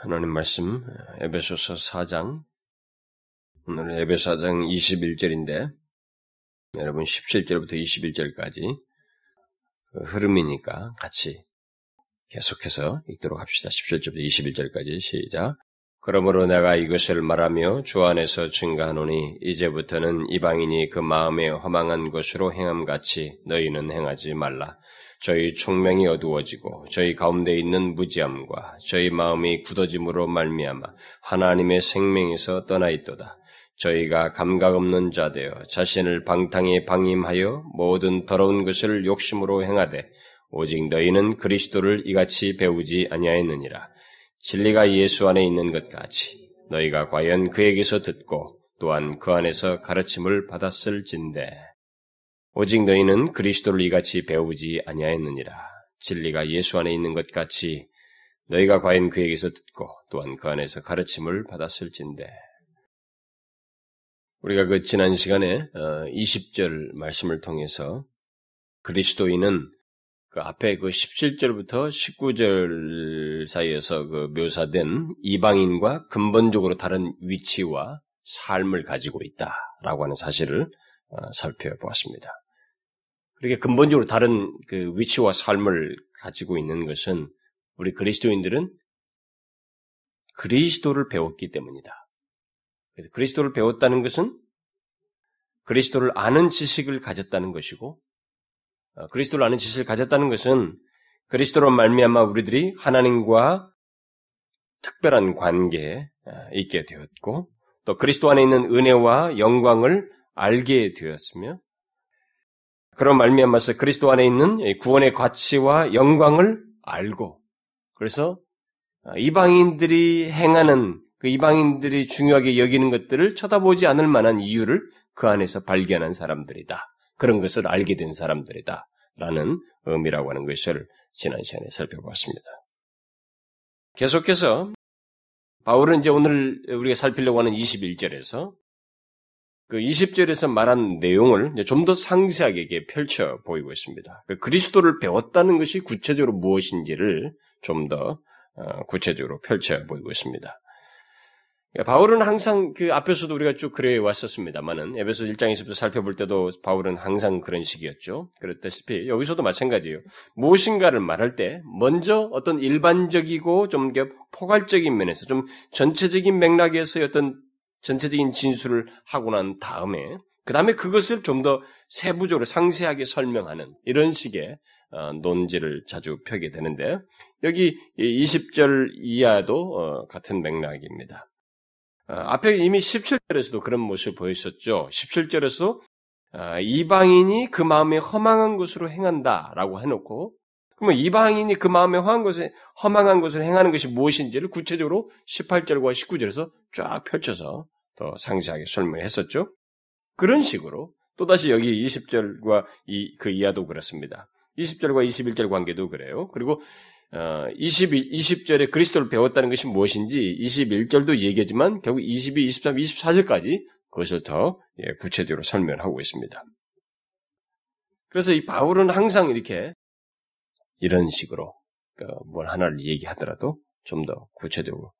하나님 말씀 에베소서 4장 오늘은 에베소 4장 21절인데 여러분 17절부터 21절까지 그 흐름이니까 같이 계속해서 읽도록 합시다. 17절부터 21절까지 시작. 그러므로 내가 이것을 말하며 주 안에서 증가하노니 이제부터는 이방인이 그 마음에 허망한 것으로 행함같이 너희는 행하지 말라. 저희 총명이 어두워지고 저희 가운데 있는 무지함과 저희 마음이 굳어짐으로 말미암아 하나님의 생명에서 떠나 있도다. 저희가 감각 없는 자 되어 자신을 방탕에 방임하여 모든 더러운 것을 욕심으로 행하되 오직 너희는 그리스도를 이같이 배우지 아니하였느니라. 진리가 예수 안에 있는 것 같이 너희가 과연 그에게서 듣고 또한 그 안에서 가르침을 받았을진데 오직 너희는 그리스도를 이같이 배우지 아니하였느니라. 진리가 예수 안에 있는 것 같이 너희가 과연 그에게서 듣고 또한 그 안에서 가르침을 받았을진데 우리가 그 지난 시간에 20절 어, 말씀을 통해서 그리스도인은 그 앞에 그 17절부터 19절 사이에서 그 묘사된 이방인과 근본적으로 다른 위치와 삶을 가지고 있다라고 하는 사실을 어, 살펴보았습니다. 그렇게 근본적으로 다른 그 위치와 삶을 가지고 있는 것은 우리 그리스도인들은 그리스도를 배웠기 때문이다. 그래서 그리스도를 배웠다는 것은 그리스도를 아는 지식을 가졌다는 것이고 어, 그리스도를 아는 지식을 가졌다는 것은 그리스도로 말미암아 우리들이 하나님과 특별한 관계에 어, 있게 되었고 또 그리스도 안에 있는 은혜와 영광을 알게 되었으며 그런 말미암아서 그리스도 안에 있는 구원의 가치와 영광을 알고 그래서 어, 이방인들이 행하는 그 이방인들이 중요하게 여기는 것들을 쳐다보지 않을 만한 이유를 그 안에서 발견한 사람들이다. 그런 것을 알게 된 사람들이다. 라는 의미라고 하는 것을 지난 시간에 살펴보았습니다. 계속해서 바울은 이제 오늘 우리가 살피려고 하는 21절에서 그 20절에서 말한 내용을 좀 더 상세하게 펼쳐 보이고 있습니다. 그 그리스도를 배웠다는 것이 구체적으로 무엇인지를 좀더 어, 구체적으로 펼쳐 보이고 있습니다. 그러니까 바울은 항상 그 앞에서도 우리가 쭉 그래 왔었습니다만은 에베소 1장에서부터 살펴볼 때도 바울은 항상 그런 식이었죠. 그렇다시피 여기서도 마찬가지예요. 무엇인가를 말할 때 먼저 어떤 일반적이고 좀 포괄적인 면에서 좀 전체적인 맥락에서 어떤 전체적인 진술을 하고 난 다음에 그 다음에 그것을 좀 더 세부적으로 상세하게 설명하는 이런 식의 어, 논지를 자주 펴게 되는데 여기 20절 이하도 어, 같은 맥락입니다. 어, 앞에 이미 17절에서도 그런 모습을 보였었죠. 17절에서 어, 이방인이 그 마음에 허망한 것으로 행한다라고 해놓고 그러면 이방인이 그 마음에 허한 것을 허망한 것을 행하는 것이 무엇인지를 구체적으로 18절과 19절에서 쫙 펼쳐서 더 상세하게 설명했었죠. 그런 식으로 또다시 여기 20절과 이, 그 이하도 그렇습니다. 20절과 21절 관계도 그래요. 그리고 어, 20, 20절에 그리스도를 배웠다는 것이 무엇인지 21절도 얘기하지만 결국 22, 23, 24절까지 그것을 더 예, 구체적으로 설명을 하고 있습니다. 그래서 이 바울은 항상 이렇게 이런 식으로 그뭘 하나를 얘기하더라도 좀 더 구체적으로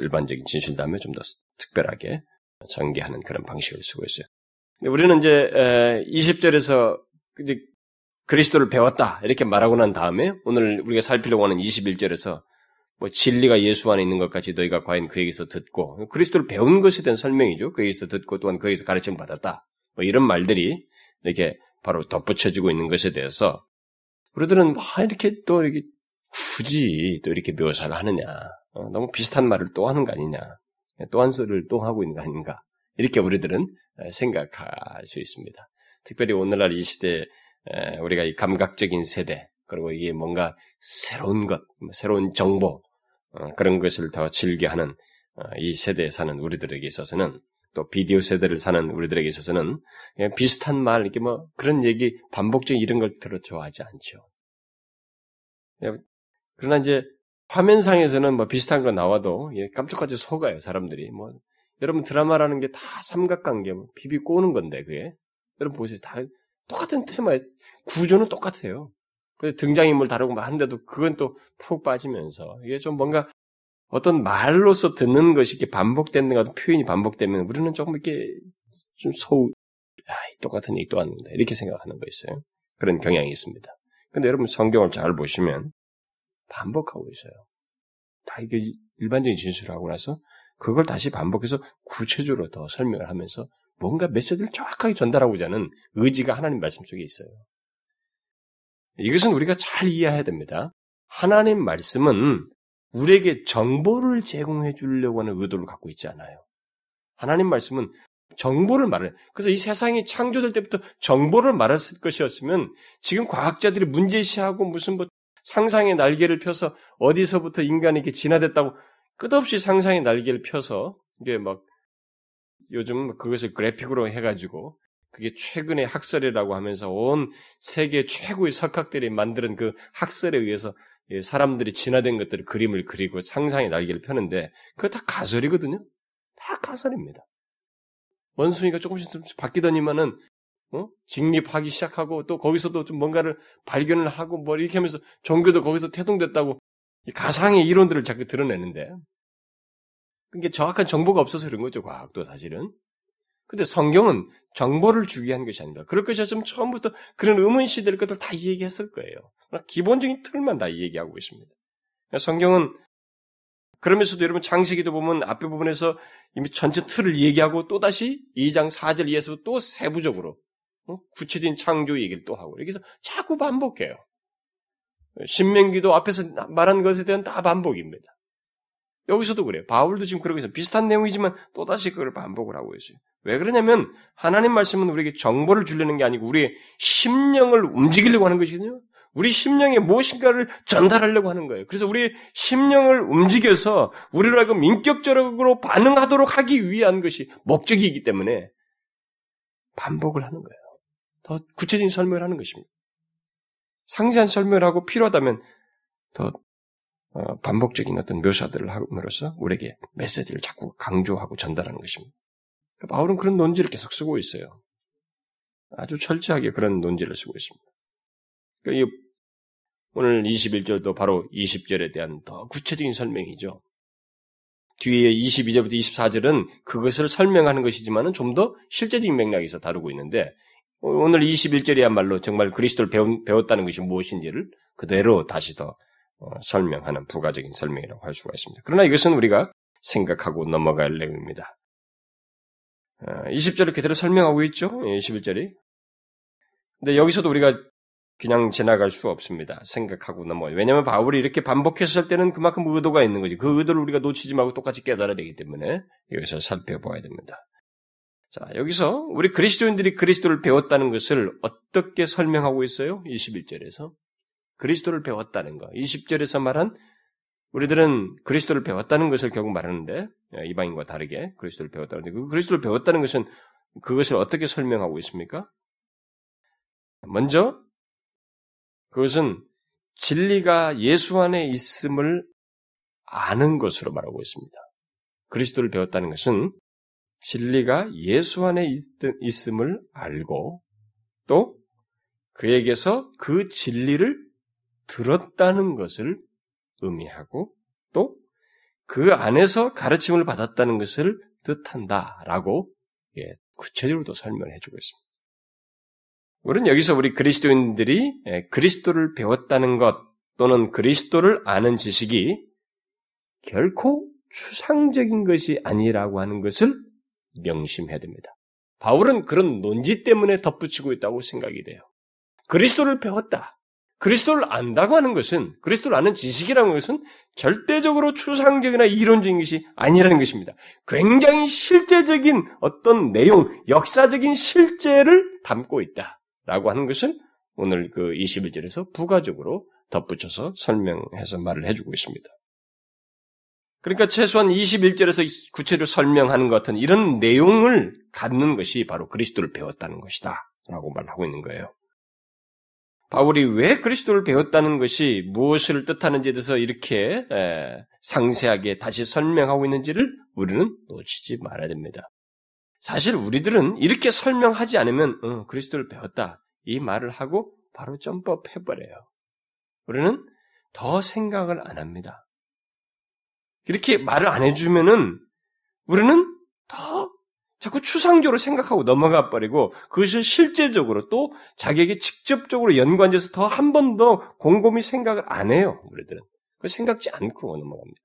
일반적인 진실 다음에 좀 더 특별하게 전개하는 그런 방식을 쓰고 있어요. 우리는 이제 20절에서 이제 그리스도를 배웠다 이렇게 말하고 난 다음에 오늘 우리가 살피려고 하는 21절에서 뭐 진리가 예수 안에 있는 것까지 너희가 과연 그에게서 듣고 그리스도를 배운 것에 대한 설명이죠. 그에게서 듣고 또한 그에게서 가르침 받았다. 뭐 이런 말들이 이렇게 바로 덧붙여지고 있는 것에 대해서 우리들은 뭐 이렇게 또 이렇게 굳이 또 이렇게 묘사를 하느냐. 어, 너무 비슷한 말을 또 하는 거 아니냐. 또 한 소리를 또 하고 있는 거 아닌가. 이렇게 우리들은 생각할 수 있습니다. 특별히 오늘날 이 시대 우리가 이 감각적인 세대, 그리고 이게 뭔가 새로운 것, 뭐 새로운 정보, 어, 그런 것을 더 즐겨하는 어, 이 세대에 사는 우리들에게 있어서는 또 비디오 세대를 사는 우리들에게 있어서는 비슷한 말, 이렇게 뭐 그런 얘기, 반복적인 이런 걸 들어 좋아하지 않죠. 그러나 이제 화면상에서는 뭐 비슷한 거 나와도 깜짝까지 속아요, 사람들이. 뭐 여러분 드라마라는 게 다 삼각관계, 뭐 비비 꼬는 건데 그게 여러분 보세요, 다 똑같은 테마, 구조는 똑같아요. 그 등장인물 다루고 막 한데도 그건 또 푹 빠지면서 이게 좀 뭔가 어떤 말로서 듣는 것이 이렇게 반복되는 것 같은 표현이 반복되면 우리는 조금 이렇게 좀 소우, 아, 똑같은 얘기 또 하는데 이렇게 생각하는 거 있어요. 그런 경향이 있습니다. 근데 여러분 성경을 잘 보시면 반복하고 있어요. 다 이게 일반적인 진술을 하고 나서 그걸 다시 반복해서 구체적으로 더 설명을 하면서 뭔가 메시지를 정확하게 전달하고자 하는 의지가 하나님 말씀 속에 있어요. 이것은 우리가 잘 이해해야 됩니다. 하나님 말씀은 우리에게 정보를 제공해 주려고 하는 의도를 갖고 있지 않아요. 하나님 말씀은 정보를 말해. 그래서 이 세상이 창조될 때부터 정보를 말했을 것이었으면 지금 과학자들이 문제시하고 무슨 뭐 상상의 날개를 펴서 어디서부터 인간이 이렇게 진화됐다고 끝없이 상상의 날개를 펴서 이게 막 요즘 그것을 그래픽으로 해가지고 그게 최근의 학설이라고 하면서 온 세계 최고의 석학들이 만드는 그 학설에 의해서 사람들이 진화된 것들을 그림을 그리고 상상의 날개를 펴는데 그거 다 가설이거든요. 다 가설입니다. 원숭이가 조금씩 조금씩 바뀌더니만은 어? 직립하기 시작하고 또 거기서도 좀 뭔가를 발견을 하고 뭐 이렇게 하면서 종교도 거기서 태동됐다고 가상의 이론들을 자꾸 드러내는데 그게 정확한 정보가 없어서 그런 거죠 과학도 사실은 근데 성경은 정보를 주기 위한 것이 아닙니다. 그럴 것이었으면 처음부터 그런 의문 시될 것들 다 얘기했을 거예요. 기본적인 틀만 다 얘기하고 있습니다. 성경은 그러면서도 여러분 장세기도 보면 앞에 부분에서 이미 전체 틀을 얘기하고 또다시 2장 4절 이해에서 또 세부적으로 어? 구체적인 창조 얘기를 또 하고 여기서 자꾸 반복해요. 신명기도 앞에서 말한 것에 대한 다 반복입니다. 여기서도 그래요. 바울도 지금 그러고 있어요. 비슷한 내용이지만 또다시 그걸 반복을 하고 있어요. 왜 그러냐면 하나님 말씀은 우리에게 정보를 주려는 게 아니고 우리의 심령을 움직이려고 하는 것이거든요. 우리 심령에 무엇인가를 전달하려고 하는 거예요. 그래서 우리 심령을 움직여서 우리를 하여금 인격적으로 반응하도록 하기 위한 것이 목적이기 때문에 반복을 하는 거예요. 더 구체적인 설명을 하는 것입니다. 상세한 설명을 하고 필요하다면 더 어, 반복적인 어떤 묘사들을 함으로써 우리에게 메시지를 자꾸 강조하고 전달하는 것입니다. 바울은 그런 논지를 계속 쓰고 있어요. 아주 철저하게 그런 논지를 쓰고 있습니다. 그러니까 오늘 21절도 바로 20절에 대한 더 구체적인 설명이죠. 뒤에 22절부터 24절은 그것을 설명하는 것이지만 좀 더 실제적인 맥락에서 다루고 있는데 오늘 21절이야말로 정말 그리스도를 배웠, 다는 것이 무엇인지를 그대로 다시 더 어, 설명하는 부가적인 설명이라고 할 수가 있습니다. 그러나 이것은 우리가 생각하고 넘어갈 내용입니다. 20절을 어, 그대로 설명하고 있죠. 21절이. 예, 근데 여기서도 우리가 그냥 지나갈 수 없습니다. 생각하고 넘어요. 왜냐하면 바울이 이렇게 반복했을 때는 그만큼 의도가 있는 거지. 그 의도를 우리가 놓치지 말고 똑같이 깨달아야 되기 때문에 여기서 살펴봐야 됩니다. 자, 여기서 우리 그리스도인들이 그리스도를 배웠다는 것을 어떻게 설명하고 있어요? 21절에서. 그리스도를 배웠다는 거. 20절에서 말한 우리들은 그리스도를 배웠다는 것을 결국 말하는데 예, 이방인과 다르게 그리스도를 배웠다는데 그 그리스도를 배웠다는 것은 그것을 어떻게 설명하고 있습니까? 먼저 그것은 진리가 예수 안에 있음을 아는 것으로 말하고 있습니다. 그리스도를 배웠다는 것은 진리가 예수 안에 있음을 알고 또 그에게서 그 진리를 들었다는 것을 의미하고 또 그 안에서 가르침을 받았다는 것을 뜻한다라고 예, 구체적으로 설명을 해주고 있습니다. 우리는 여기서 우리 그리스도인들이 예, 그리스도를 배웠다는 것 또는 그리스도를 아는 지식이 결코 추상적인 것이 아니라고 하는 것을 명심해야 됩니다. 바울은 그런 논지 때문에 덧붙이고 있다고 생각이 돼요. 그리스도를 배웠다. 그리스도를 안다고 하는 것은 그리스도를 아는 지식이라는 것은 절대적으로 추상적이나 이론적인 것이 아니라는 것입니다. 굉장히 실제적인 어떤 내용, 역사적인 실제를 담고 있다. 라고 하는 것을 오늘 그 21절에서 부가적으로 덧붙여서 설명해서 말을 해주고 있습니다. 그러니까 최소한 21절에서 구체로 설명하는 것 같은 이런 내용을 갖는 것이 바로 그리스도를 배웠다는 것이다. 라고 말하고 있는 거예요. 바울이 왜 그리스도를 배웠다는 것이 무엇을 뜻하는지에 대해서 이렇게 상세하게 다시 설명하고 있는지를 우리는 놓치지 말아야 됩니다. 사실 우리들은 이렇게 설명하지 않으면 어, 그리스도를 배웠다 이 말을 하고 바로 점법해버려요. 우리는 더 생각을 안 합니다. 이렇게 말을 안 해주면은 우리는 더 자꾸 추상적으로 생각하고 넘어가 버리고 그것을 실제적으로 또 자기에게 직접적으로 연관돼서 더 한 번 더 곰곰이 생각을 안 해요. 우리들은. 그 생각지 않고 넘어갑니다.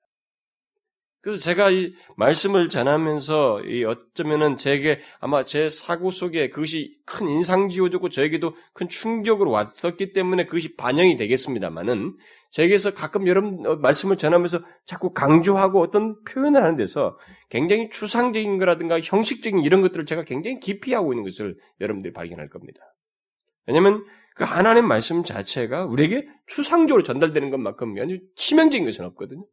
그래서 제가 이 말씀을 전하면서 이 어쩌면은 제게 아마 제 사고 속에 그것이 큰 인상 지어졌고 저에게도 큰 충격으로 왔었기 때문에 그것이 반영이 되겠습니다만은 제게서 가끔 여러분 어, 말씀을 전하면서 자꾸 강조하고 어떤 표현을 하는 데서 굉장히 추상적인 거라든가 형식적인 이런 것들을 제가 굉장히 깊이 하고 있는 것을 여러분들이 발견할 겁니다. 왜냐하면 그 하나님 말씀 자체가 우리에게 추상적으로 전달되는 것만큼 아주 치명적인 것은 없거든요.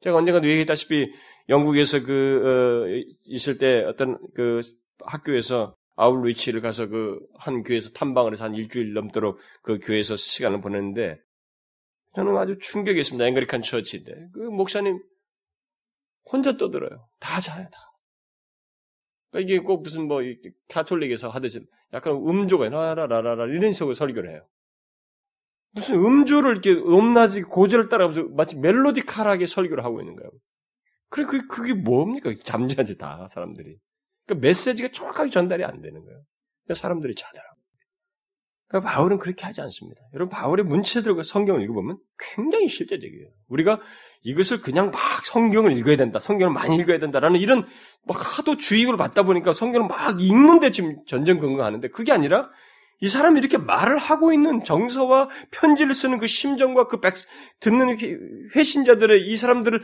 제가 언젠가도 얘기했다시피 영국에서 그 어, 있을 때 어떤 그 학교에서 아울리치를 가서 그 한 교회에서 탐방을 해서 한 일주일 넘도록 그 교회에서 시간을 보냈는데 저는 아주 충격이었습니다. 앵그리칸 처치인데 그 목사님 혼자 떠들어요. 다 자요 다. 그러니까 이게 꼭 무슨 뭐 카톨릭에서 하듯이 약간 음조가 라라라라라 이런 식으로 설교를 해요. 무슨 음주를 이렇게 높낮이 고절을 따라가면서 마치 멜로디칼하게 설교를 하고 있는 거예요. 그래, 그, 그게 뭡니까? 잠자지 다, 사람들이. 그 메시지가 정확하게 전달이 안 되는 거예요. 사람들이 자더라고요. 그러니까 바울은 그렇게 하지 않습니다. 여러분, 바울의 문체들과 성경을 읽어보면 굉장히 실제적이에요. 우리가 이것을 그냥 막 성경을 읽어야 된다, 성경을 많이 읽어야 된다라는 이런 막 하도 주입을 받다 보니까 성경을 막 읽는데 지금 전전긍긍하는데 그게 아니라 이 사람이 이렇게 말을 하고 있는 정서와 편지를 쓰는 그 심정과 그 백, 듣는 회신자들의 이 사람들을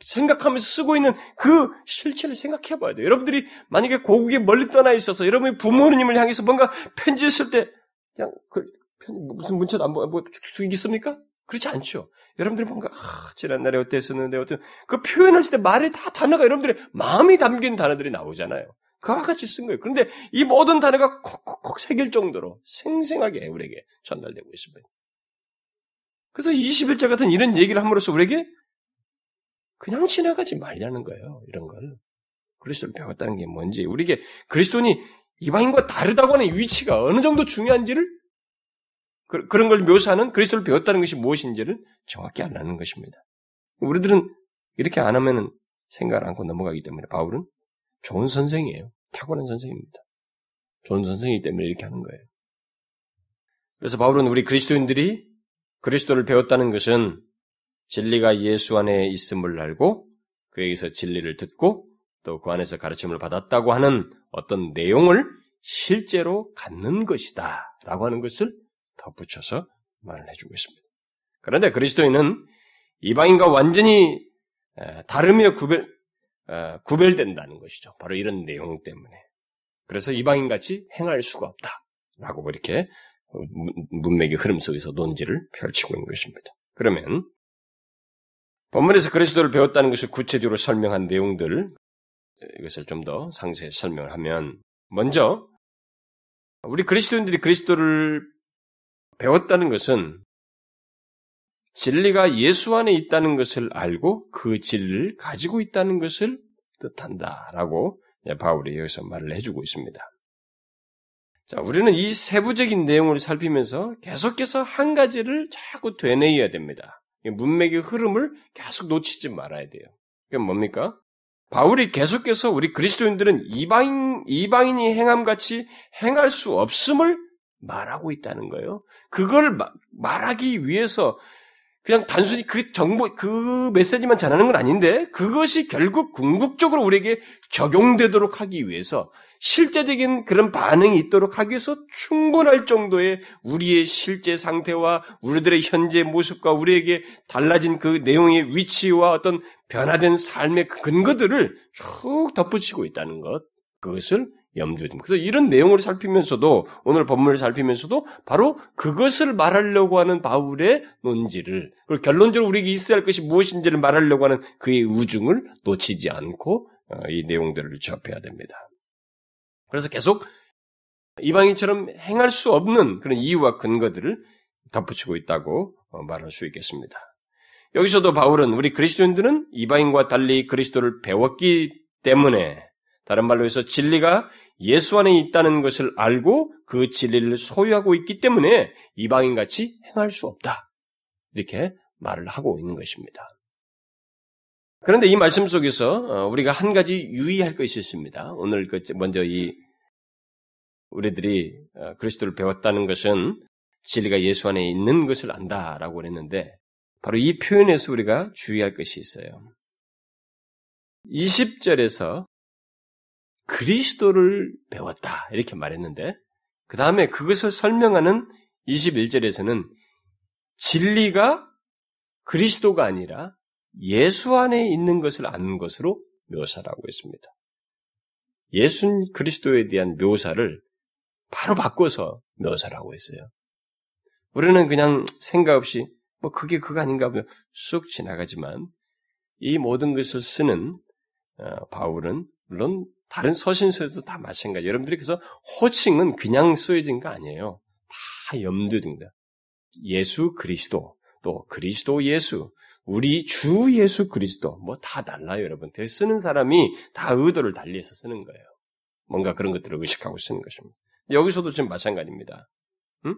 생각하면서 쓰고 있는 그 실체를 생각해 봐야 돼요. 여러분들이 만약에 고국에 멀리 떠나 있어서 여러분이 부모님을 향해서 뭔가 편지를 쓸 때 그냥 그 무슨 문자도 안 보고 뭐, 쭉쭉 있습니까? 그렇지 않죠. 여러분들이 뭔가 아, 지난날에 어땠었는데 어떤 그 표현을 쓸때 말이 다 단어가 여러분들의 마음이 담긴 단어들이 나오잖아요. 그와 같이 쓴 거예요. 그런데 이 모든 단어가 콕콕콕 새길 정도로 생생하게 우리에게 전달되고 있습니다. 그래서 21절 같은 이런 얘기를 함으로써 우리에게 그냥 지나가지 말라는 거예요. 이런 걸. 그리스도를 배웠다는 게 뭔지, 우리에게 그리스도니 이방인과 다르다고 하는 위치가 어느 정도 중요한지를 그, 런걸 묘사하는 그리스도를 배웠다는 것이 무엇인지를 정확히 알라는 것입니다. 우리들은 이렇게 안 하면은 생각을 않고 넘어가기 때문에 바울은 좋은 선생이에요. 탁월한 선생입니다. 좋은 선생이기 때문에 이렇게 하는 거예요. 그래서 바울은 우리 그리스도인들이 그리스도를 배웠다는 것은 진리가 예수 안에 있음을 알고 그에게서 진리를 듣고 또 그 안에서 가르침을 받았다고 하는 어떤 내용을 실제로 갖는 것이다. 라고 하는 것을 덧붙여서 말을 해주고 있습니다. 그런데 그리스도인은 이방인과 완전히 다르며 구별, 어, 구별된다는 것이죠. 바로 이런 내용 때문에. 그래서 이방인 같이 행할 수가 없다라고 이렇게 문맥의 흐름 속에서 논지를 펼치고 있는 것입니다. 그러면 본문에서 그리스도를 배웠다는 것을 구체적으로 설명한 내용들 이것을 좀 더 상세히 설명을 하면 먼저 우리 그리스도인들이 그리스도를 배웠다는 것은 진리가 예수 안에 있다는 것을 알고 그 진리를 가지고 있다는 것을 뜻한다라고 바울이 여기서 말을 해주고 있습니다. 자, 우리는 이 세부적인 내용을 살피면서 계속해서 한 가지를 자꾸 되뇌어야 됩니다. 문맥의 흐름을 계속 놓치지 말아야 돼요. 그게 뭡니까? 바울이 계속해서 우리 그리스도인들은 이방인, 이방인이 행함같이 행할 수 없음을 말하고 있다는 거예요. 그걸 말하기 위해서 그냥 단순히 그 정보, 그 메시지만 전하는 건 아닌데, 그것이 결국 궁극적으로 우리에게 적용되도록 하기 위해서, 실제적인 그런 반응이 있도록 하기 위해서 충분할 정도의 우리의 실제 상태와 우리들의 현재 모습과 우리에게 달라진 그 내용의 위치와 어떤 변화된 삶의 그 근거들을 쭉 덧붙이고 있다는 것. 그것을 염두에 둡니다. 그래서 이런 내용을 살피면서도 오늘 본문을 살피면서도 바로 그것을 말하려고 하는 바울의 논지를 그리고 결론적으로 우리에게 있어야 할 것이 무엇인지를 말하려고 하는 그의 우중을 놓치지 않고 어, 이 내용들을 접해야 됩니다. 그래서 계속 이방인처럼 행할 수 없는 그런 이유와 근거들을 덧붙이고 있다고 어, 말할 수 있겠습니다. 여기서도 바울은 우리 그리스도인들은 이방인과 달리 그리스도를 배웠기 때문에 다른 말로 해서 진리가 예수 안에 있다는 것을 알고 그 진리를 소유하고 있기 때문에 이방인같이 행할 수 없다. 이렇게 말을 하고 있는 것입니다. 그런데 이 말씀 속에서 어, 우리가 한 가지 유의할 것이 있습니다. 오늘 그 먼저 이 우리들이 어, 그리스도를 배웠다는 것은 진리가 예수 안에 있는 것을 안다라고 그랬는데 바로 이 표현에서 우리가 주의할 것이 있어요. 20절에서 그리스도를 배웠다 이렇게 말했는데 그 다음에 그것을 설명하는 21절에서는 진리가 그리스도가 아니라 예수 안에 있는 것을 아는 것으로 묘사하고 있습니다. 예수 그리스도에 대한 묘사를 바로 바꿔서 묘사하고 있어요. 우리는 그냥 생각 없이 뭐 그게 그거 아닌가 하며 쑥 지나가지만 이 모든 것을 쓰는 어, 바울은 물론 다른 서신서에도 다 마찬가지. 여러분들이 그래서 호칭은 그냥 쓰여진 거 아니에요. 다 염두에 둔다. 예수 그리스도, 또 그리스도 예수, 우리 주 예수 그리스도 뭐 다 달라요, 여러분. 쓰는 사람이 다 의도를 달리해서 쓰는 거예요. 뭔가 그런 것들을 의식하고 쓰는 것입니다. 여기서도 지금 마찬가지입니다. 응?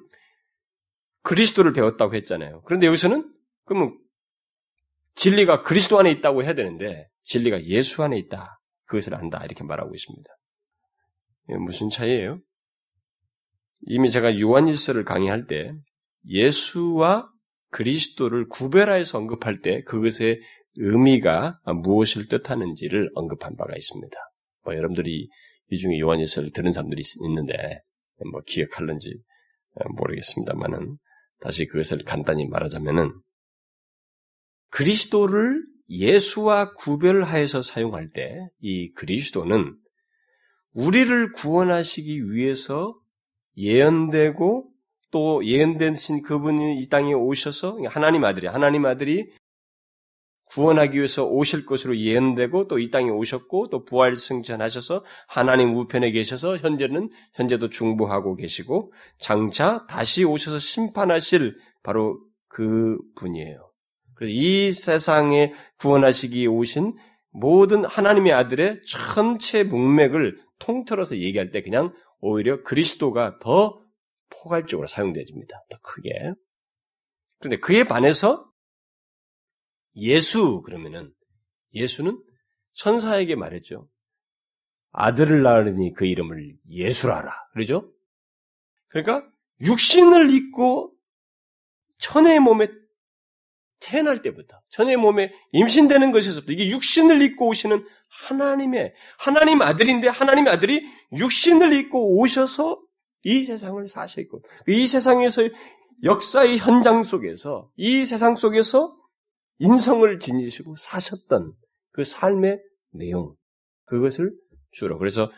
그리스도를 배웠다고 했잖아요. 그런데 여기서는 그러면 진리가 그리스도 안에 있다고 해야 되는데 진리가 예수 안에 있다. 그것을 안다. 이렇게 말하고 있습니다. 무슨 차이예요? 이미 제가 요한일서를 강의할 때 예수와 그리스도를 구별하여서 언급할 때 그것의 의미가 무엇을 뜻하는지를 언급한 바가 있습니다. 뭐 여러분들이 이 중에 요한일서를 들은 사람들이 있는데 뭐 기억할는지 모르겠습니다만은 다시 그것을 간단히 말하자면은 그리스도를 예수와 구별하여서 사용할 때 이 그리스도는 우리를 구원하시기 위해서 예언되고 또 예언되신 그분이 이 땅에 오셔서 하나님 아들이 하나님 아들이 구원하기 위해서 오실 것으로 예언되고 또 이 땅에 오셨고 또 부활 승천하셔서 하나님 우편에 계셔서 현재는 현재도 중보하고 계시고 장차 다시 오셔서 심판하실 바로 그 분이에요. 그래서 이 세상에 구원하시기 오신 모든 하나님의 아들의 전체 문맥을 통틀어서 얘기할 때 그냥 오히려 그리스도가 더 포괄적으로 사용되집니다. 더 크게. 그런데 그에 반해서 예수 그러면은 예수는 천사에게 말했죠. 아들을 낳으니 그 이름을 예수라라. 그러죠? 그러니까 육신을 입고 천의 몸에 태어날 때부터 천의 몸에 임신되는 것에서부터 이게 육신을 입고 오시는 하나님의 하나님 아들인데 하나님의 아들이 육신을 입고 오셔서 이 세상을 사셨고 이 세상에서 역사의 현장 속에서 이 세상 속에서 인성을 지니시고 사셨던 그 삶의 내용 그것을 주로 그래서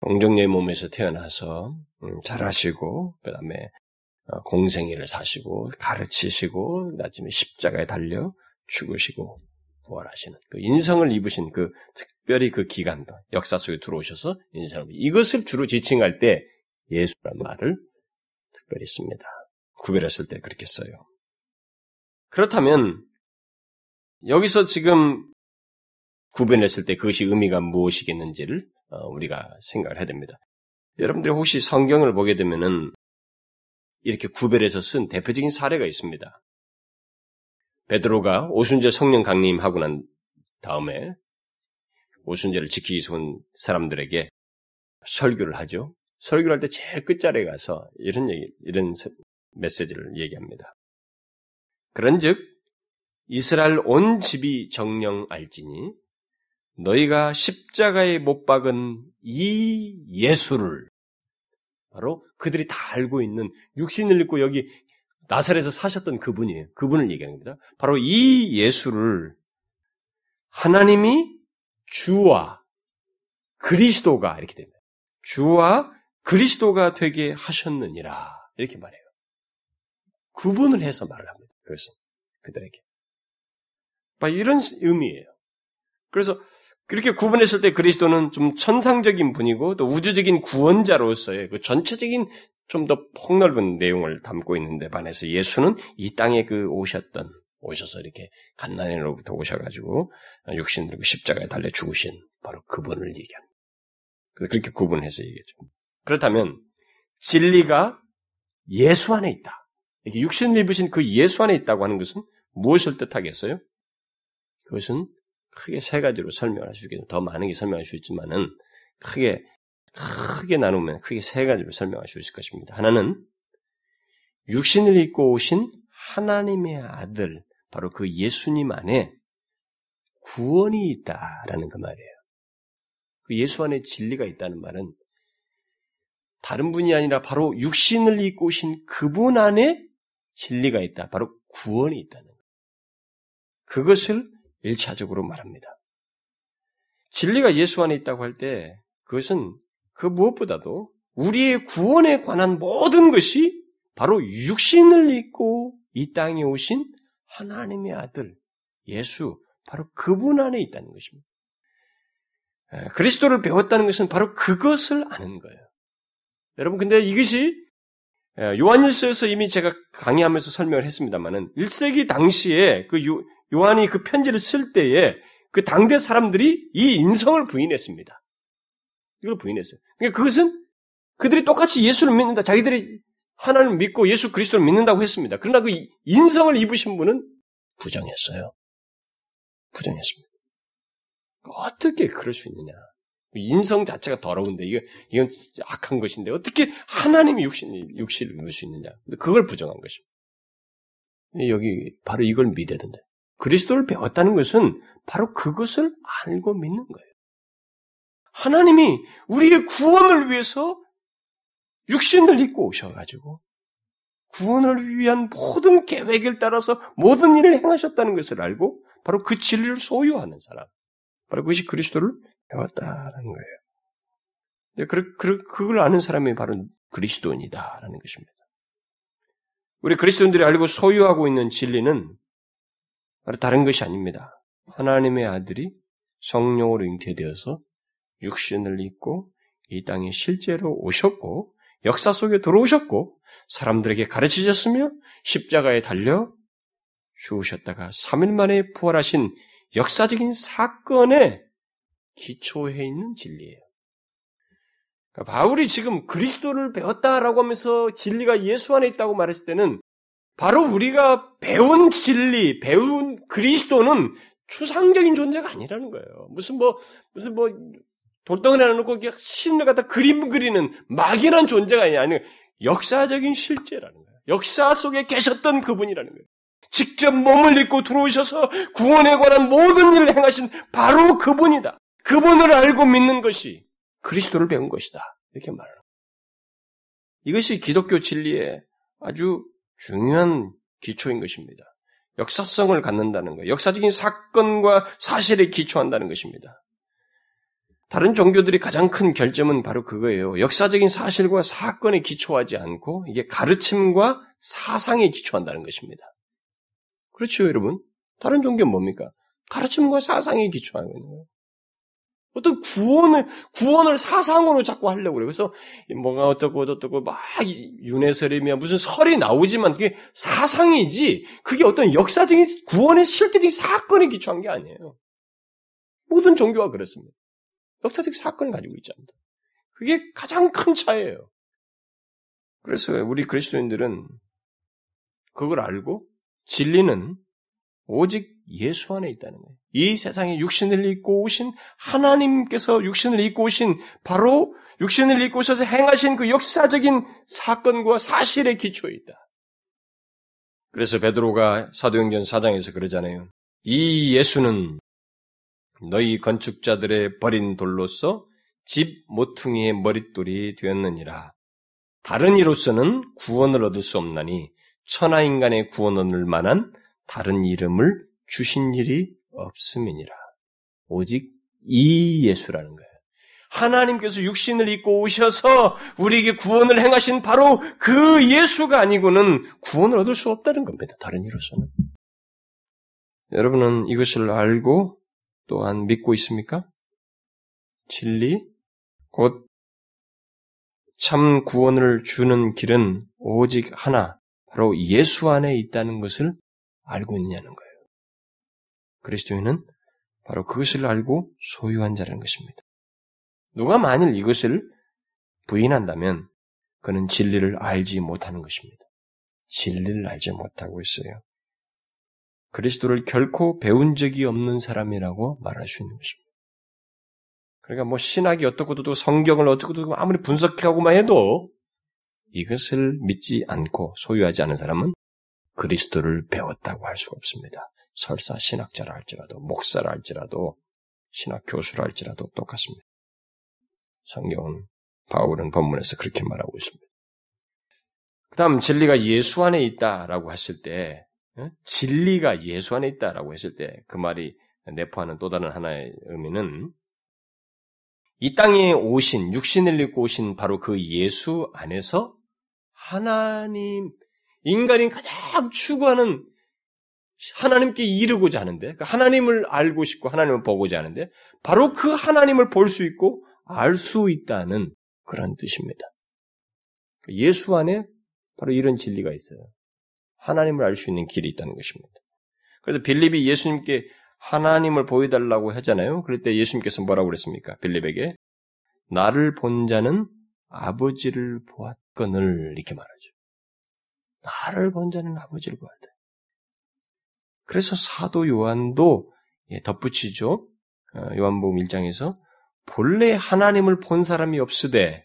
공정녀의 몸에서 태어나서 음, 잘하시고 그 다음에 어, 공생애를 사시고 가르치시고 나중에 십자가에 달려 죽으시고 부활하시는 그 인성을 입으신 그 특별히 그 기간도 역사 속에 들어오셔서 인성을 이것을 주로 지칭할 때 예수란 말을 특별히 씁니다. 구별했을 때 그렇게 써요. 그렇다면 여기서 지금 구별했을 때 그것이 의미가 무엇이겠는지를 어, 우리가 생각을 해야 됩니다. 여러분들이 혹시 성경을 보게 되면은 이렇게 구별해서 쓴 대표적인 사례가 있습니다. 베드로가 오순절 성령 강림하고 난 다음에 오순절을 지키기 온 사람들에게 설교를 하죠. 설교를 할 때 제일 끝자리에 가서 이런 얘기, 이런 메시지를 얘기합니다. 그런즉 이스라엘 온 집이 정령 알지니 너희가 십자가에 못 박은 이 예수를 바로 그들이 다 알고 있는 육신을 입고 여기 나사렛에서 사셨던 그분이에요. 그분을 얘기하는 겁니다. 바로 이 예수를 하나님이 주와 그리스도가 이렇게 됩니다. 주와 그리스도가 되게 하셨느니라 이렇게 말해요. 구분을 해서 말을 합니다. 그것은 그들에게. 이런 의미예요. 그래서 그렇게 구분했을 때 그리스도는 좀 천상적인 분이고 또 우주적인 구원자로서의 그 전체적인 좀 더 폭넓은 내용을 담고 있는데 반해서 예수는 이 땅에 그 오셨던 오셔서 이렇게 갓난이로부터 오셔가지고 육신 들고 십자가에 달려 죽으신 바로 그분을 얘기합니다. 그래서 그렇게 구분해서 얘기했죠. 그렇다면 진리가 예수 안에 있다. 이렇게 육신을 입으신 그 예수 안에 있다고 하는 것은 무엇을 뜻하겠어요? 그것은 크게 세 가지로 설명할 수 있겠죠. 더 많은 게 설명할 수 있지만은 크게 크게 나누면 크게 세 가지로 설명할 수 있을 것입니다. 하나는 육신을 입고 오신 하나님의 아들, 바로 그 예수님 안에 구원이 있다라는 그 말이에요. 그 예수 안에 진리가 있다는 말은 다른 분이 아니라 바로 육신을 입고 오신 그분 안에 진리가 있다. 바로 구원이 있다는 거예요. 그것을 일차적으로 말합니다. 진리가 예수 안에 있다고 할 때 그것은 그 무엇보다도 우리의 구원에 관한 모든 것이 바로 육신을 입고 이 땅에 오신 하나님의 아들 예수 바로 그분 안에 있다는 것입니다. 그리스도를 배웠다는 것은 바로 그것을 아는 거예요. 여러분 근데 이것이 요한일서에서 이미 제가 강의하면서 설명을 했습니다만은 1세기 당시에 그 요, 요한이 그 편지를 쓸 때에 그 당대 사람들이 이 인성을 부인했습니다. 이걸 부인했어요. 그러니까 그것은 그들이 똑같이 예수를 믿는다. 자기들이 하나님을 믿고 예수 그리스도를 믿는다고 했습니다. 그러나 그 인성을 입으신 분은 부정했어요. 부정했습니다. 어떻게 그럴 수 있느냐? 인성 자체가 더러운데 이거 이건 악한 것인데 어떻게 하나님이 육신 육신을 입을 수 있느냐? 그걸 부정한 것입니다. 여기 바로 이걸 믿어야 된다. 그리스도를 배웠다는 것은 바로 그것을 알고 믿는 거예요. 하나님이 우리의 구원을 위해서 육신을 입고 오셔가지고 구원을 위한 모든 계획을 따라서 모든 일을 행하셨다는 것을 알고 바로 그 진리를 소유하는 사람. 바로 그것이 그리스도를 배웠다라는 거예요. 그, 그, 그걸 아는 사람이 바로 그리스도인이다라는 것입니다. 우리 그리스도인들이 알고 소유하고 있는 진리는 바로 다른 것이 아닙니다. 하나님의 아들이 성령으로 잉태되어서 육신을 입고 이 땅에 실제로 오셨고 역사 속에 들어오셨고 사람들에게 가르치셨으며 십자가에 달려 죽으셨다가 3일 만에 부활하신 역사적인 사건에 기초해 있는 진리예요. 그러니까 바울이 지금 그리스도를 배웠다라고 하면서 진리가 예수 안에 있다고 말했을 때는 바로 우리가 배운 진리, 배운 그리스도는 추상적인 존재가 아니라는 거예요. 무슨 뭐, 무슨 뭐, 돌덩이 하나 놓고 신을 갖다 그림 그리는 막연한 존재가 아니라 역사적인 실제라는 거예요. 역사 속에 계셨던 그분이라는 거예요. 직접 몸을 입고 들어오셔서 구원에 관한 모든 일을 행하신 바로 그분이다. 그분을 알고 믿는 것이 그리스도를 배운 것이다. 이렇게 말합니다. 이것이 기독교 진리의 아주 중요한 기초인 것입니다. 역사성을 갖는다는 것, 역사적인 사건과 사실에 기초한다는 것입니다. 다른 종교들이 가장 큰 결점은 바로 그거예요. 역사적인 사실과 사건에 기초하지 않고 이게 가르침과 사상에 기초한다는 것입니다. 그렇죠, 여러분? 다른 종교는 뭡니까? 가르침과 사상에 기초하는 거예요. 어떤 구원을, 구원을 사상으로 자꾸 하려고 그래요. 그래서 뭐가 어떻고 어떻고 막 윤회설이며 무슨 설이 나오지만 그게 사상이지 그게 어떤 역사적인 구원의 실제적인 사건에 기초한 게 아니에요. 모든 종교가 그렇습니다. 역사적 사건을 가지고 있지 않다. 그게 가장 큰 차이예요. 그래서 우리 그리스도인들은 그걸 알고 진리는 오직 예수 안에 있다는 거예요. 이 세상에 육신을 입고 오신 하나님께서 육신을 입고 오신 바로 육신을 입고 오셔서 행하신 그 역사적인 사건과 사실에 기초에 있다. 그래서 베드로가 사도행전 4장에서 그러잖아요. 이 예수는 너희 건축자들의 버린 돌로서 집 모퉁이의 머릿돌이 되었느니라. 다른 이로서는 구원을 얻을 수 없나니 천하 인간의 구원 얻을 만한 다른 이름을 주신 일이 없음이니라. 오직 이 예수라는 거예요. 하나님께서 육신을 입고 오셔서 우리에게 구원을 행하신 바로 그 예수가 아니고는 구원을 얻을 수 없다는 겁니다. 다른 이로서는. 여러분은 이것을 알고 또한 믿고 있습니까? 진리, 곧 참 구원을 주는 길은 오직 하나, 바로 예수 안에 있다는 것을 알고 있느냐는 거예요. 그리스도인은 바로 그것을 알고 소유한 자라는 것입니다. 누가 만일 이것을 부인한다면 그는 진리를 알지 못하는 것입니다. 진리를 알지 못하고 있어요. 그리스도를 결코 배운 적이 없는 사람이라고 말할 수 있는 것입니다. 그러니까 뭐 신학이 어떻고도 성경을 어떻고도 아무리 분석하고만 해도 이것을 믿지 않고 소유하지 않은 사람은 그리스도를 배웠다고 할 수가 없습니다. 설사 신학자라 할지라도 목사라 할지라도 신학 교수라 할지라도 똑같습니다. 성경은 바울은 본문에서 그렇게 말하고 있습니다. 그 다음 진리가 예수 안에 있다라고 했을 때 진리가 예수 안에 있다라고 했을 때 그 말이 내포하는 또 다른 하나의 의미는 이 땅에 오신 육신을 입고 오신 바로 그 예수 안에서 하나님 인간이 가장 추구하는 하나님께 이르고자 하는데 그 하나님을 알고 싶고 하나님을 보고자 하는데 바로 그 하나님을 볼 수 있고 알 수 있다는 그런 뜻입니다. 예수 안에 바로 이런 진리가 있어요. 하나님을 알 수 있는 길이 있다는 것입니다. 그래서 빌립이 예수님께 하나님을 보여달라고 하잖아요. 그럴 때 예수님께서 뭐라고 그랬습니까? 빌립에게 나를 본 자는 아버지를 보았거늘 이렇게 말하죠. 나를 본 자는 아버지를 보았다. 그래서 사도 요한도 예, 덧붙이죠. 어, 요한복음 1장에서 본래 하나님을 본 사람이 없으되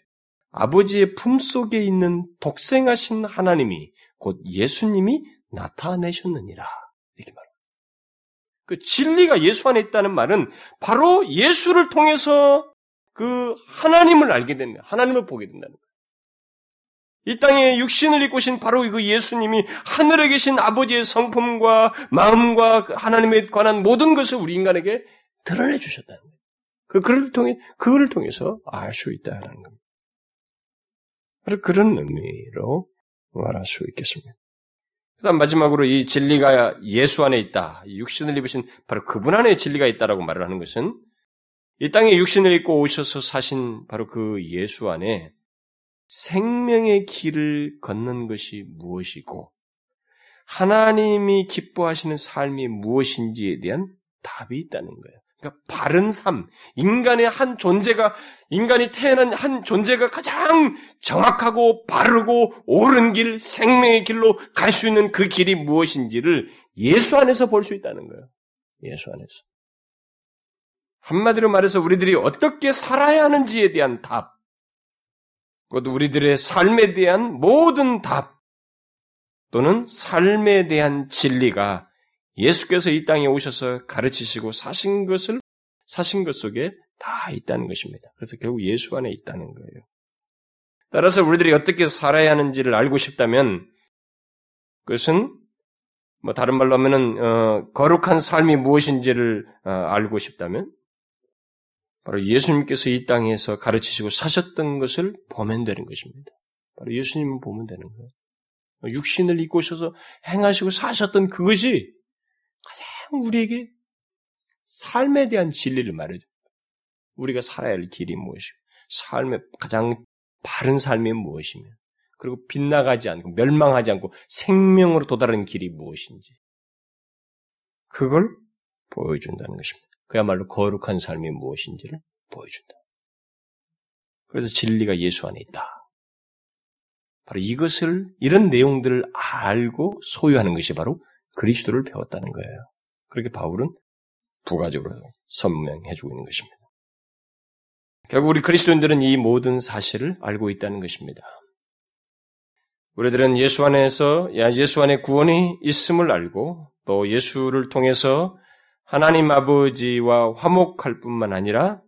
아버지의 품 속에 있는 독생하신 하나님이 곧 예수님이 나타내셨느니라. 이렇게 말합니다. 그 진리가 예수 안에 있다는 말은 바로 예수를 통해서 그 하나님을 알게 된다. 하나님을 보게 된다는 거예요. 이 땅에 육신을 입고 신 바로 그 예수님이 하늘에 계신 아버지의 성품과 마음과 그 하나님에 관한 모든 것을 우리 인간에게 드러내 주셨다는 거예요. 그 그를 통해 그를 통해서 알 수 있다는 겁니다. 바로 그런 의미로 말할 수 있겠습니다. 그다음 마지막으로 이 진리가 예수 안에 있다. 육신을 입으신 바로 그분 안에 진리가 있다라고 말을 하는 것은 이 땅에 육신을 입고 오셔서 사신 바로 그 예수 안에 생명의 길을 걷는 것이 무엇이고 하나님이 기뻐하시는 삶이 무엇인지에 대한 답이 있다는 거예요. 그러니까 바른 삶, 인간의 한 존재가 인간이 태어난 한 존재가 가장 정확하고 바르고 옳은 길, 생명의 길로 갈 수 있는 그 길이 무엇인지를 예수 안에서 볼 수 있다는 거예요. 예수 안에서. 한마디로 말해서 우리들이 어떻게 살아야 하는지에 대한 답, 곧 우리들의 삶에 대한 모든 답, 또는 삶에 대한 진리가 예수께서 이 땅에 오셔서 가르치시고 사신 것을 사신 것 속에 다 있다는 것입니다. 그래서 결국 예수 안에 있다는 거예요. 따라서 우리들이 어떻게 살아야 하는지를 알고 싶다면 그것은 뭐 다른 말로 하면은 어, 거룩한 삶이 무엇인지를 어, 알고 싶다면 바로 예수님께서 이 땅에서 가르치시고 사셨던 것을 보면 되는 것입니다. 바로 예수님을 보면 되는 거예요. 육신을 입고 오셔서 행하시고 사셨던 그것이 가장 우리에게 삶에 대한 진리를 말해줘. 우리가 살아야 할 길이 무엇이고, 삶의 가장 바른 삶이 무엇이며, 그리고 빗나가지 않고 멸망하지 않고 생명으로 도달하는 길이 무엇인지, 그걸 보여준다는 것입니다. 그야말로 거룩한 삶이 무엇인지를 보여준다. 그래서 진리가 예수 안에 있다. 바로 이것을 이런 내용들을 알고 소유하는 것이 바로 그리스도를 배웠다는 거예요. 그렇게 바울은 부가적으로 선명해주고 있는 것입니다. 결국 우리 그리스도인들은 이 모든 사실을 알고 있다는 것입니다. 우리들은 예수 안에서 예수 안에 구원이 있음을 알고 또 예수를 통해서 하나님 아버지와 화목할 뿐만 아니라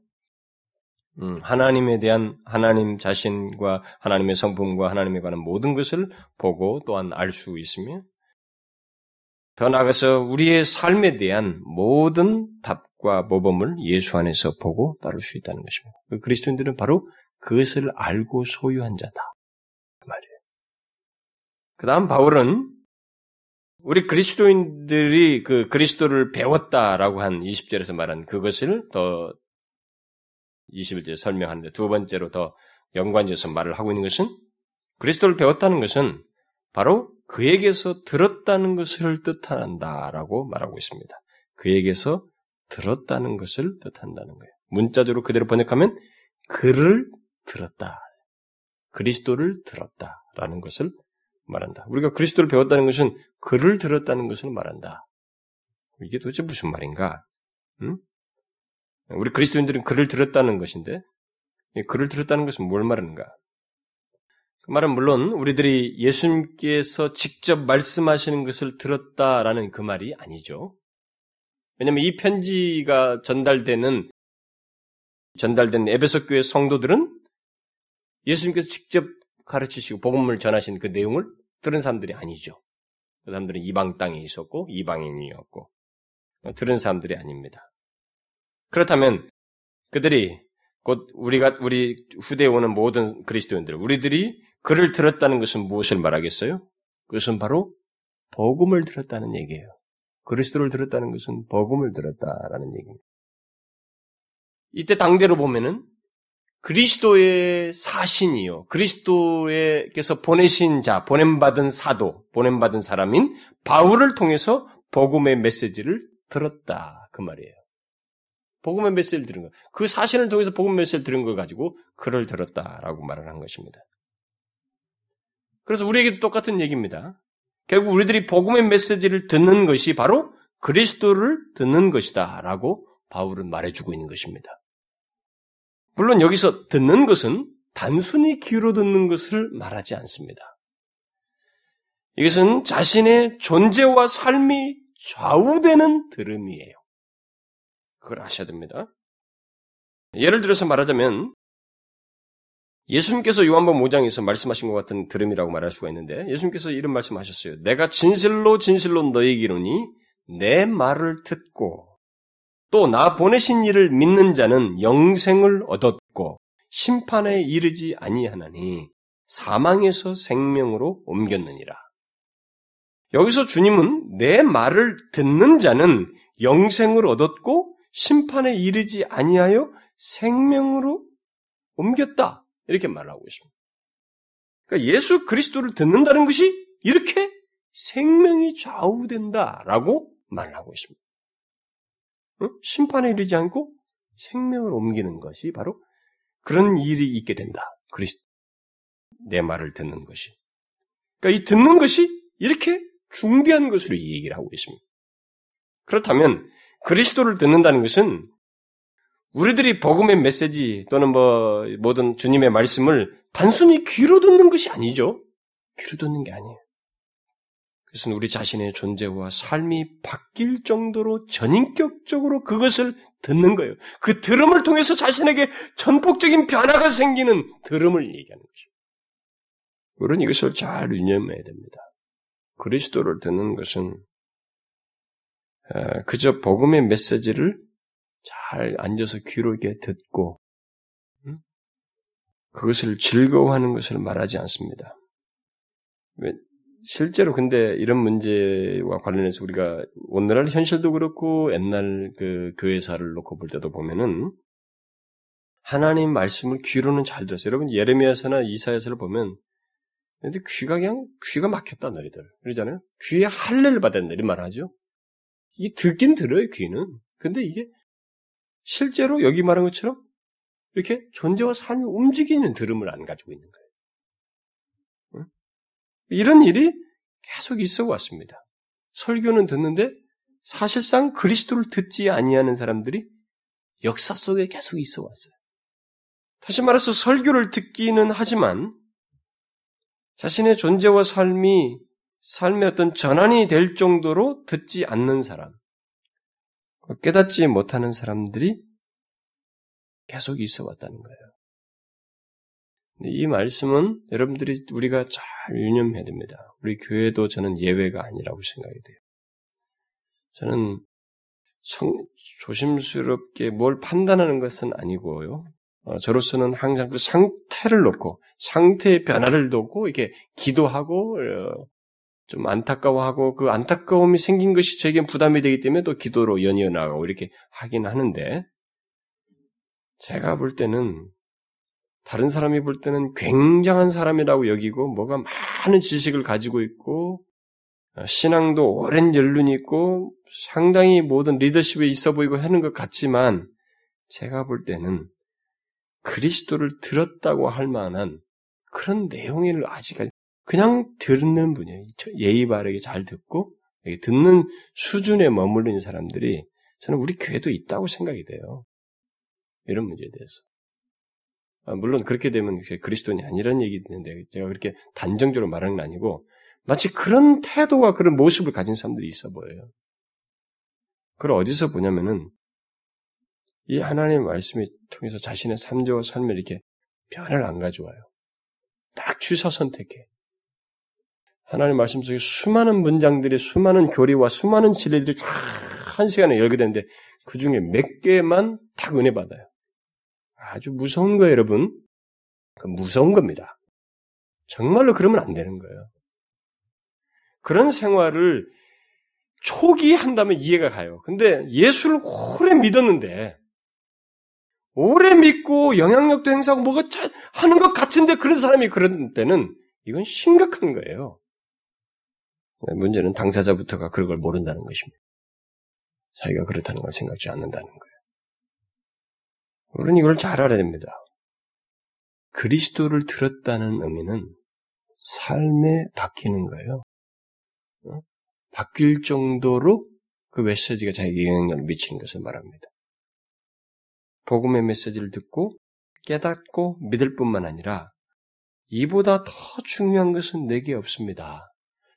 음, 하나님에 대한 하나님 자신과 하나님의 성품과 하나님에 관한 모든 것을 보고 또한 알 수 있으며 더 나아가서 우리의 삶에 대한 모든 답과 모범을 예수 안에서 보고 따를 수 있다는 것입니다. 그 그리스도인들은 바로 그것을 알고 소유한 자다. 그 말이에요. 그 다음 바울은 우리 그리스도인들이 그 그리스도를 배웠다라고 한 20절에서 말한 그것을 더 21절에 설명하는데 두 번째로 더 연관지어서 말을 하고 있는 것은 그리스도를 배웠다는 것은 바로 그에게서 들었다는 것을 뜻한다라고 말하고 있습니다. 그에게서 들었다는 것을 뜻한다는 거예요. 문자적으로 그대로 번역하면 그를 들었다. 그리스도를 들었다라는 것을 말한다. 우리가 그리스도를 배웠다는 것은 그를 들었다는 것을 말한다. 이게 도대체 무슨 말인가? 응? 우리 그리스도인들은 글을 들었다는 것인데, 글을 들었다는 것은 뭘 말하는가? 그 말은 물론 우리들이 예수님께서 직접 말씀하시는 것을 들었다라는 그 말이 아니죠. 왜냐하면 이 편지가 전달되는 전달된 에베소 교회 성도들은 예수님께서 직접 가르치시고 복음을 전하신 그 내용을 들은 사람들이 아니죠. 그 사람들은 이방 땅에 있었고 이방인이었고 들은 사람들이 아닙니다. 그렇다면 그들이 곧 우리가 우리 후대에 오는 모든 그리스도인들 우리들이 그를 들었다는 것은 무엇을 말하겠어요? 그것은 바로 복음을 들었다는 얘기예요. 그리스도를 들었다는 것은 복음을 들었다라는 얘기입니다. 이때 당대로 보면은 그리스도의 사신이요. 그리스도에게서 보내신 자, 보냄받은 사도, 보냄받은 사람인 바울을 통해서 복음의 메시지를 들었다. 그 말이에요. 복음의 메시지를 들은 거. 그 사신을 통해서 복음 메시지를 들은 걸 가지고 그를 들었다라고 말을 한 것입니다. 그래서 우리에게도 똑같은 얘기입니다. 결국 우리들이 복음의 메시지를 듣는 것이 바로 그리스도를 듣는 것이다. 라고 바울은 말해주고 있는 것입니다. 물론 여기서 듣는 것은 단순히 귀로 듣는 것을 말하지 않습니다. 이것은 자신의 존재와 삶이 좌우되는 들음이에요. 그걸 아셔야 됩니다. 예를 들어서 말하자면 예수님께서 요한복음 5장에서 말씀하신 것 같은 들음이라고 말할 수가 있는데 예수님께서 이런 말씀하셨어요. 내가 진실로 진실로 너에게 이르니 내 말을 듣고 또 나 보내신 이를 믿는 자는 영생을 얻었고 심판에 이르지 아니하나니 사망에서 생명으로 옮겼느니라. 여기서 주님은 내 말을 듣는 자는 영생을 얻었고 심판에 이르지 아니하여 생명으로 옮겼다. 이렇게 말하고 있습니다. 그러니까 예수 그리스도를 듣는다는 것이 이렇게 생명이 좌우된다라고 말하고 있습니다. 어? 심판에 이르지 않고 생명을 옮기는 것이 바로 그런 일이 있게 된다. 그리스도 내 말을 듣는 것이. 그러니까 이 듣는 것이 이렇게 중대한 것으로 이 얘기를 하고 있습니다. 그렇다면 그리스도를 듣는다는 것은 우리들이 복음의 메시지 또는 뭐 모든 주님의 말씀을 단순히 귀로 듣는 것이 아니죠. 귀로 듣는 게 아니에요. 그것은 우리 자신의 존재와 삶이 바뀔 정도로 전인격적으로 그것을 듣는 거예요. 그 들음을 통해서 자신에게 전폭적인 변화가 생기는 들음을 얘기하는 것입니다. 우리는 이것을 잘 유념해야 됩니다. 그리스도를 듣는 것은 그저 복음의 메시지를 잘 앉아서 귀로 이렇게 듣고 그것을 즐거워하는 것을 말하지 않습니다. 실제로 근데 이런 문제와 관련해서 우리가 오늘날 현실도 그렇고 옛날 그 교회사를 놓고 볼 때도 보면은 하나님 말씀을 귀로는 잘 들었어요. 여러분 예레미야서나 이사야서를 보면 근데 귀가 그냥 귀가 막혔다 너희들 그러잖아요. 귀에 할례를 된다 이런 말 하죠. 이게 듣긴 들어요 귀는. 근데 이게 실제로 여기 말한 것처럼 이렇게 존재와 삶이 움직이는 들음을 안 가지고 있는 거예요. 이런 일이 계속 있어 왔습니다. 설교는 듣는데 사실상 그리스도를 듣지 아니하는 사람들이 역사 속에 계속 있어 왔어요. 다시 말해서 설교를 듣기는 하지만 자신의 존재와 삶이 삶의 어떤 전환이 될 정도로 듣지 않는 사람, 깨닫지 못하는 사람들이 계속 있어 왔다는 거예요. 이 말씀은 여러분들이 우리가 잘 유념해야 됩니다. 우리 교회도 저는 예외가 아니라고 생각이 돼요. 저는 성, 조심스럽게 뭘 판단하는 것은 아니고요. 어, 저로서는 항상 그 상태를 놓고 상태의 변화를 놓고 이렇게 기도하고 어, 좀 안타까워하고 그 안타까움이 생긴 것이 제게 부담이 되기 때문에 또 기도로 연이어 나가고 이렇게 하긴 하는데 제가 볼 때는 다른 사람이 볼 때는 굉장한 사람이라고 여기고 뭐가 많은 지식을 가지고 있고 어, 신앙도 오랜 연륜이 있고 상당히 모든 리더십에 있어 보이고 하는 것 같지만 제가 볼 때는 그리스도를 들었다고 할 만한 그런 내용을 아직까지 그냥 듣는 분이에요. 예의 바르게 잘 듣고 듣는 수준에 있는 사람들이 저는 우리 교회도 있다고 생각이 돼요. 이런 문제에 대해서. 아, 물론 그렇게 되면 그리스도인이 아니라는 얘기 있는데 제가 그렇게 단정적으로 말하는 건 아니고 마치 그런 태도와 그런 모습을 가진 사람들이 있어 보여요. 그걸 어디서 보냐면은 이 하나님의 말씀이 통해서 자신의 삶과 삶에 이렇게 변을 안 가져와요. 딱 취사 선택해. 하나님 말씀 속에 수많은 문장들이 수많은 교리와 수많은 진리들이 쫙 한 시간에 열게 되는데 그 중에 몇 개만 딱 은혜 받아요. 아주 무서운 거예요, 여러분. 그 무서운 겁니다. 정말로 그러면 안 되는 거예요. 그런 생활을 초기 한다면 이해가 가요. 근데 예수를 오래 믿었는데, 오래 믿고 영향력도 행사하고 뭐가 하는 것 같은데 그런 사람이 그런 때는 이건 심각한 거예요. 문제는 당사자부터가 그런 걸 모른다는 것입니다. 자기가 그렇다는 걸 생각지 않는다는 거예요. 우리는 이걸 잘 알아야 됩니다. 그리스도를 들었다는 의미는 삶에 바뀌는 거예요. 어? 바뀔 정도로 그 메시지가 자기에게 영향력을 미치는 것을 말합니다. 복음의 메시지를 듣고 깨닫고 믿을 뿐만 아니라 이보다 더 중요한 것은 내게 없습니다.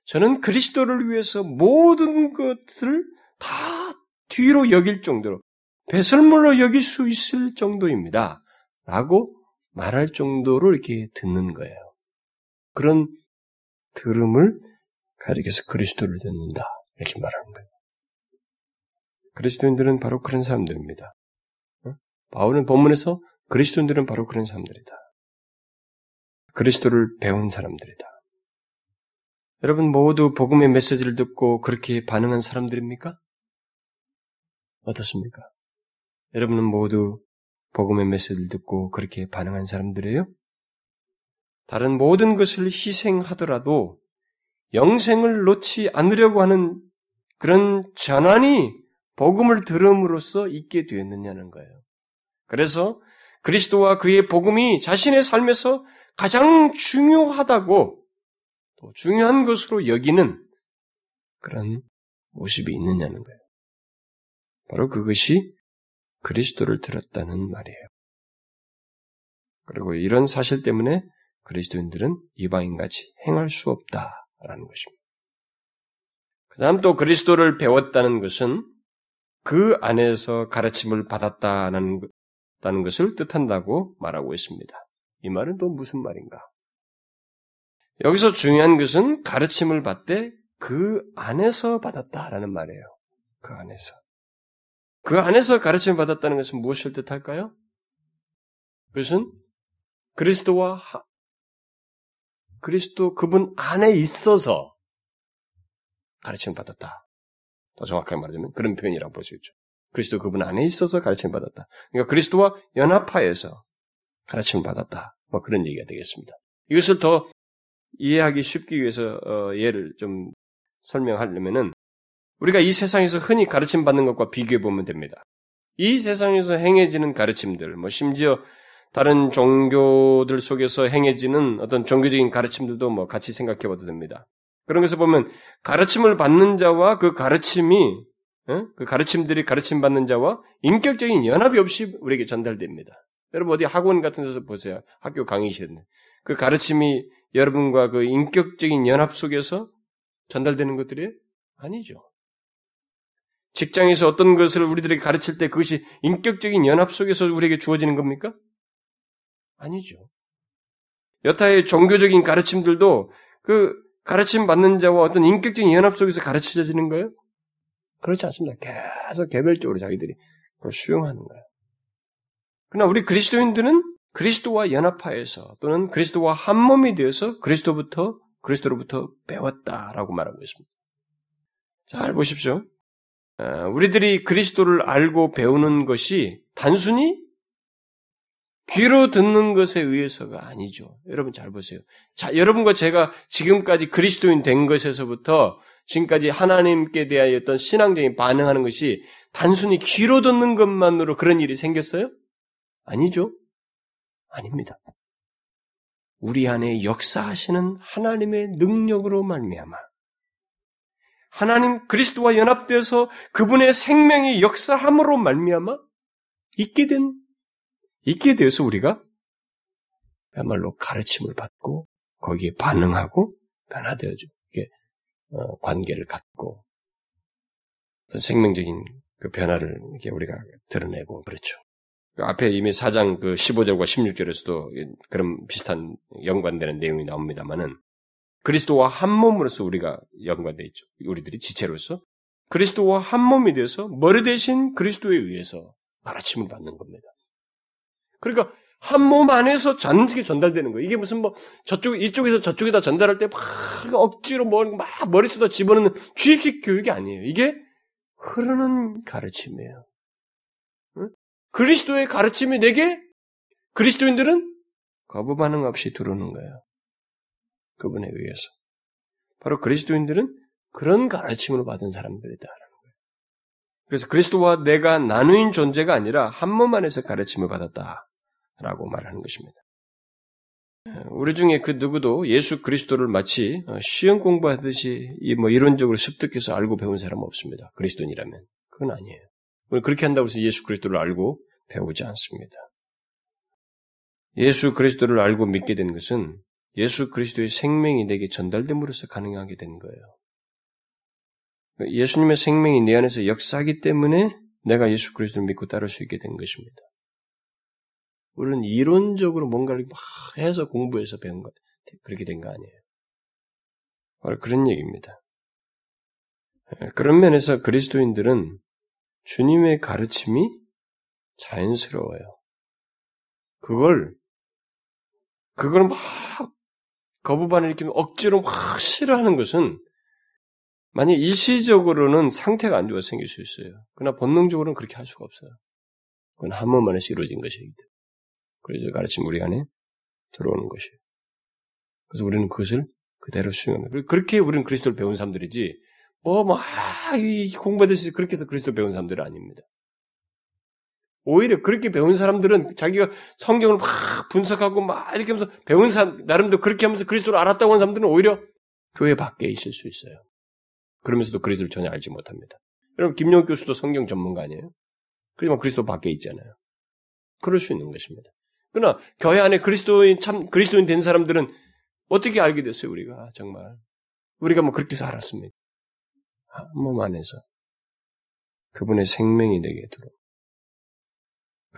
저는 그리스도를 위해서 모든 것을 다 뒤로 여길 정도로 배설물로 여길 수 있을 정도입니다. 라고 말할 정도로 이렇게 듣는 거예요. 그런 들음을 가리켜서 그리스도를 듣는다. 이렇게 말하는 거예요. 그리스도인들은 바로 그런 사람들입니다. 어? 바울은 본문에서 그리스도인들은 바로 그런 사람들이다. 그리스도를 배운 사람들이다. 여러분 모두 복음의 메시지를 듣고 그렇게 반응한 사람들입니까? 어떻습니까? 여러분은 모두 복음의 메시지를 듣고 그렇게 반응한 사람들이에요? 다른 모든 것을 희생하더라도 영생을 놓지 않으려고 하는 그런 전환이 복음을 들음으로써 있게 되었느냐는 거예요. 그래서 그리스도와 그의 복음이 자신의 삶에서 가장 중요하다고 또 중요한 것으로 여기는 그런 모습이 있느냐는 거예요. 바로 그것이 그리스도를 들었다는 말이에요. 그리고 이런 사실 때문에 그리스도인들은 이방인같이 행할 수 없다라는 것입니다. 그 다음 또 그리스도를 배웠다는 것은 그 안에서 가르침을 받았다는 것을 뜻한다고 말하고 있습니다. 이 말은 또 무슨 말인가? 여기서 중요한 것은 가르침을 받되 그 안에서 받았다라는 말이에요. 그 안에서. 그 안에서 가르침을 받았다는 것은 무엇을 뜻할까요? 그것은 그리스도와 하, 그리스도 그분 안에 있어서 가르침을 받았다. 더 정확하게 말하자면 그런 표현이라고 볼 수 있죠. 그리스도 그분 안에 있어서 가르침을 받았다. 그러니까 그리스도와 연합하여서 가르침을 받았다. 뭐 그런 얘기가 되겠습니다. 이것을 더 이해하기 쉽기 위해서 어, 예를 좀 설명하려면은 우리가 이 세상에서 흔히 가르침 받는 것과 비교해 보면 됩니다. 이 세상에서 행해지는 가르침들, 뭐 심지어 다른 종교들 속에서 행해지는 어떤 종교적인 가르침들도 뭐 같이 생각해 봐도 됩니다. 그런 것을 보면 가르침을 받는 자와 그 가르침이 어? 그 가르침들이 가르침 받는 자와 인격적인 연합이 없이 우리에게 전달됩니다. 여러분 어디 학원 같은 데서 보세요. 학교 강의실에 그 가르침이 여러분과 그 인격적인 연합 속에서 전달되는 것들이 아니죠. 직장에서 어떤 것을 우리들에게 가르칠 때 그것이 인격적인 연합 속에서 우리에게 주어지는 겁니까? 아니죠. 여타의 종교적인 가르침들도 그 가르침 받는 자와 어떤 인격적인 연합 속에서 가르쳐지는 거예요? 그렇지 않습니다. 계속 개별적으로 자기들이 그걸 수용하는 거예요. 그러나 우리 그리스도인들은 그리스도와 연합하여서 또는 그리스도와 한 몸이 되어서 그리스도부터 그리스도로부터 배웠다라고 말하고 있습니다. 잘 보십시오. 어, 우리들이 그리스도를 알고 배우는 것이 단순히 귀로 듣는 것에 의해서가 아니죠. 여러분 잘 보세요. 자, 여러분과 제가 지금까지 그리스도인 된 것에서부터 지금까지 하나님께 대하여 어떤 신앙적인 반응하는 것이 단순히 귀로 듣는 것만으로 그런 일이 생겼어요? 아니죠. 아닙니다. 우리 안에 역사하시는 하나님의 능력으로 말미암아 하나님 그리스도와 연합되어서 그분의 생명이 역사함으로 말미암아 있게 된 있게 되어서 우리가 그야말로 가르침을 받고 거기에 반응하고 변화되어져 이게 어, 관계를 갖고 생명적인 그 변화를 이렇게 우리가 드러내고 그렇죠. 그 앞에 이미 4장 그 15절과 16절에서도 그런 비슷한 연관되는 내용이 나옵니다만은 그리스도와 한 몸으로서 우리가 연관되어 있죠. 우리들이 지체로서 그리스도와 한 몸이 되어서 머리 대신 그리스도에 의해서 가르침을 받는 겁니다. 그러니까 한 몸 안에서 잔뜩 전달되는 거예요. 이게 무슨 뭐 저쪽 이쪽에서 저쪽에다 전달할 때 막 억지로 막 머릿속에 집어넣는 주입식 교육이 아니에요. 이게 흐르는 가르침이에요. 응? 그리스도의 가르침이 내게 그리스도인들은 거부 반응 없이 들어오는 거예요. 그분에 의해서. 바로 그리스도인들은 그런 가르침을 받은 사람들이다라는 거예요. 그래서 그리스도와 내가 나누인 존재가 아니라 한 몸 안에서 가르침을 받았다라고 말하는 것입니다. 우리 중에 그 누구도 예수 그리스도를 마치 시험 공부하듯이 뭐 이론적으로 습득해서 알고 배운 사람은 없습니다. 그리스도인이라면. 그건 아니에요. 우리 그렇게 한다고 해서 예수 그리스도를 알고 배우지 않습니다. 예수 그리스도를 알고 믿게 된 것은 예수 그리스도의 생명이 내게 전달됨으로써 가능하게 된 거예요. 예수님의 생명이 내 안에서 역사하기 때문에 내가 예수 그리스도를 믿고 따를 수 있게 된 것입니다. 우리는 이론적으로 뭔가를 막 해서 공부해서 배운 것, 그렇게 된 거 아니에요. 바로 그런 얘기입니다. 그런 면에서 그리스도인들은 주님의 가르침이 자연스러워요. 그걸, 그걸 막 거부반을 일으키면 억지로 막 싫어하는 것은 만약 일시적으로는 상태가 안 좋아 생길 수 있어요. 그러나 본능적으로는 그렇게 할 수가 없어요. 그건 한 번만에 이루어진 것이기 때문에. 그래서 가르침 우리 안에 들어오는 것이에요. 그래서 우리는 그것을 그대로 수용합니다. 그렇게 우리는 그리스도를 배운 사람들이지, 뭐, 뭐, 아, 공부하듯이 그렇게 해서 그리스도 배운 사람들은 아닙니다. 오히려 그렇게 배운 사람들은 자기가 성경을 막 분석하고 막 이렇게 하면서 배운 사람, 나름대로 그렇게 하면서 그리스도를 알았다고 하는 사람들은 오히려 교회 밖에 있을 수 있어요. 그러면서도 그리스도를 전혀 알지 못합니다. 여러분, 김용 교수도 성경 전문가 아니에요? 그지만 그리스도 밖에 있잖아요. 그럴 수 있는 것입니다. 그러나 교회 안에 그리스도인 참 그리스도인 된 사람들은 어떻게 알게 됐어요 우리가 정말 우리가 뭐 그렇게 해서 알았습니다. 한몸 안에서 그분의 생명이 내게 들어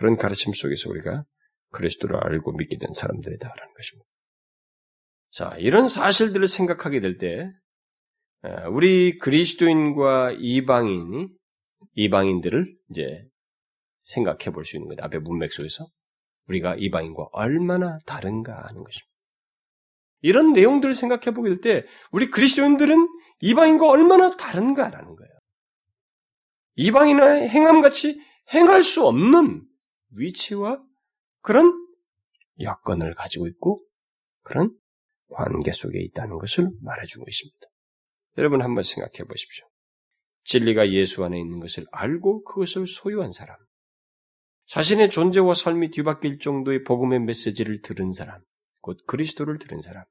그런 가르침 속에서 우리가 그리스도를 알고 믿게 된 사람들이다라는 것입니다. 자 이런 사실들을 생각하게 될 때 우리 그리스도인과 이방인이 이방인들을 이제 생각해 볼 수 있는 거예요. 앞에 문맥 속에서 우리가 이방인과 얼마나 다른가 하는 것입니다. 이런 내용들을 생각해 보게 될 때 우리 그리스도인들은 이방인과 얼마나 다른가라는 거예요. 이방인의 행함같이 행할 수 없는 위치와 그런 여건을 가지고 있고 그런 관계 속에 있다는 것을 말해주고 있습니다. 여러분 한번 생각해 보십시오. 진리가 예수 안에 있는 것을 알고 그것을 소유한 사람, 자신의 존재와 삶이 뒤바뀔 정도의 복음의 메시지를 들은 사람, 곧 그리스도를 들은 사람,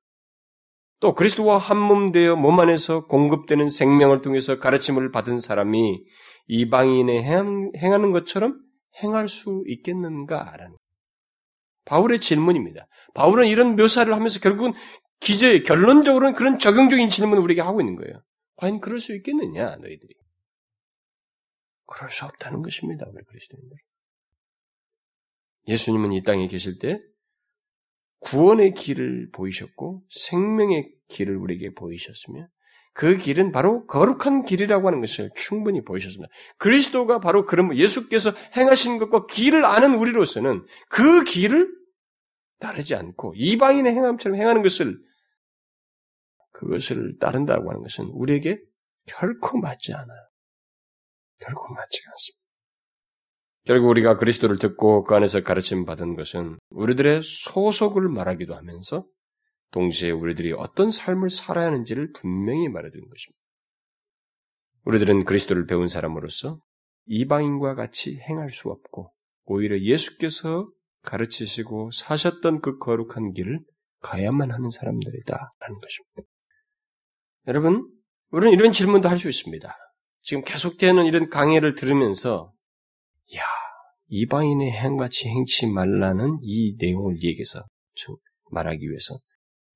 또 그리스도와 한몸 되어 몸 안에서 공급되는 생명을 통해서 가르침을 받은 사람이 이방인의 행하는 것처럼 행할 수 있겠는가라는 바울의 질문입니다. 바울은 이런 묘사를 하면서 결국은 기재 결론적으로는 그런 적용적인 질문을 우리에게 하고 있는 거예요. 과연 그럴 수 있겠느냐 너희들이? 그럴 수 없다는 것입니다. 우리 그리스도인들. 예수님은 이 땅에 계실 때 구원의 길을 보이셨고 생명의 길을 우리에게 보이셨으며 그 길은 바로 거룩한 길이라고 하는 것을 충분히 보이셨습니다. 그리스도가 바로 그런 예수께서 행하신 것과 길을 아는 우리로서는 그 길을 따르지 않고 이방인의 행함처럼 행하는 것을 그것을 따른다고 하는 것은 우리에게 결코 맞지 않아요. 결코 맞지 않습니다. 결국 우리가 그리스도를 듣고 그 안에서 가르침 받은 것은 우리들의 소속을 말하기도 하면서 동시에 우리들이 어떤 삶을 살아야 하는지를 분명히 말해주는 것입니다. 우리들은 그리스도를 배운 사람으로서 이방인과 같이 행할 수 없고 오히려 예수께서 가르치시고 사셨던 그 거룩한 길을 가야만 하는 사람들이다 라는 것입니다. 여러분, 우리는 이런 질문도 할 수 있습니다. 지금 계속되는 이런 강의를 들으면서, 야, 이방인의 행같이 행치 말라는 이 내용을 얘기해서 말하기 위해서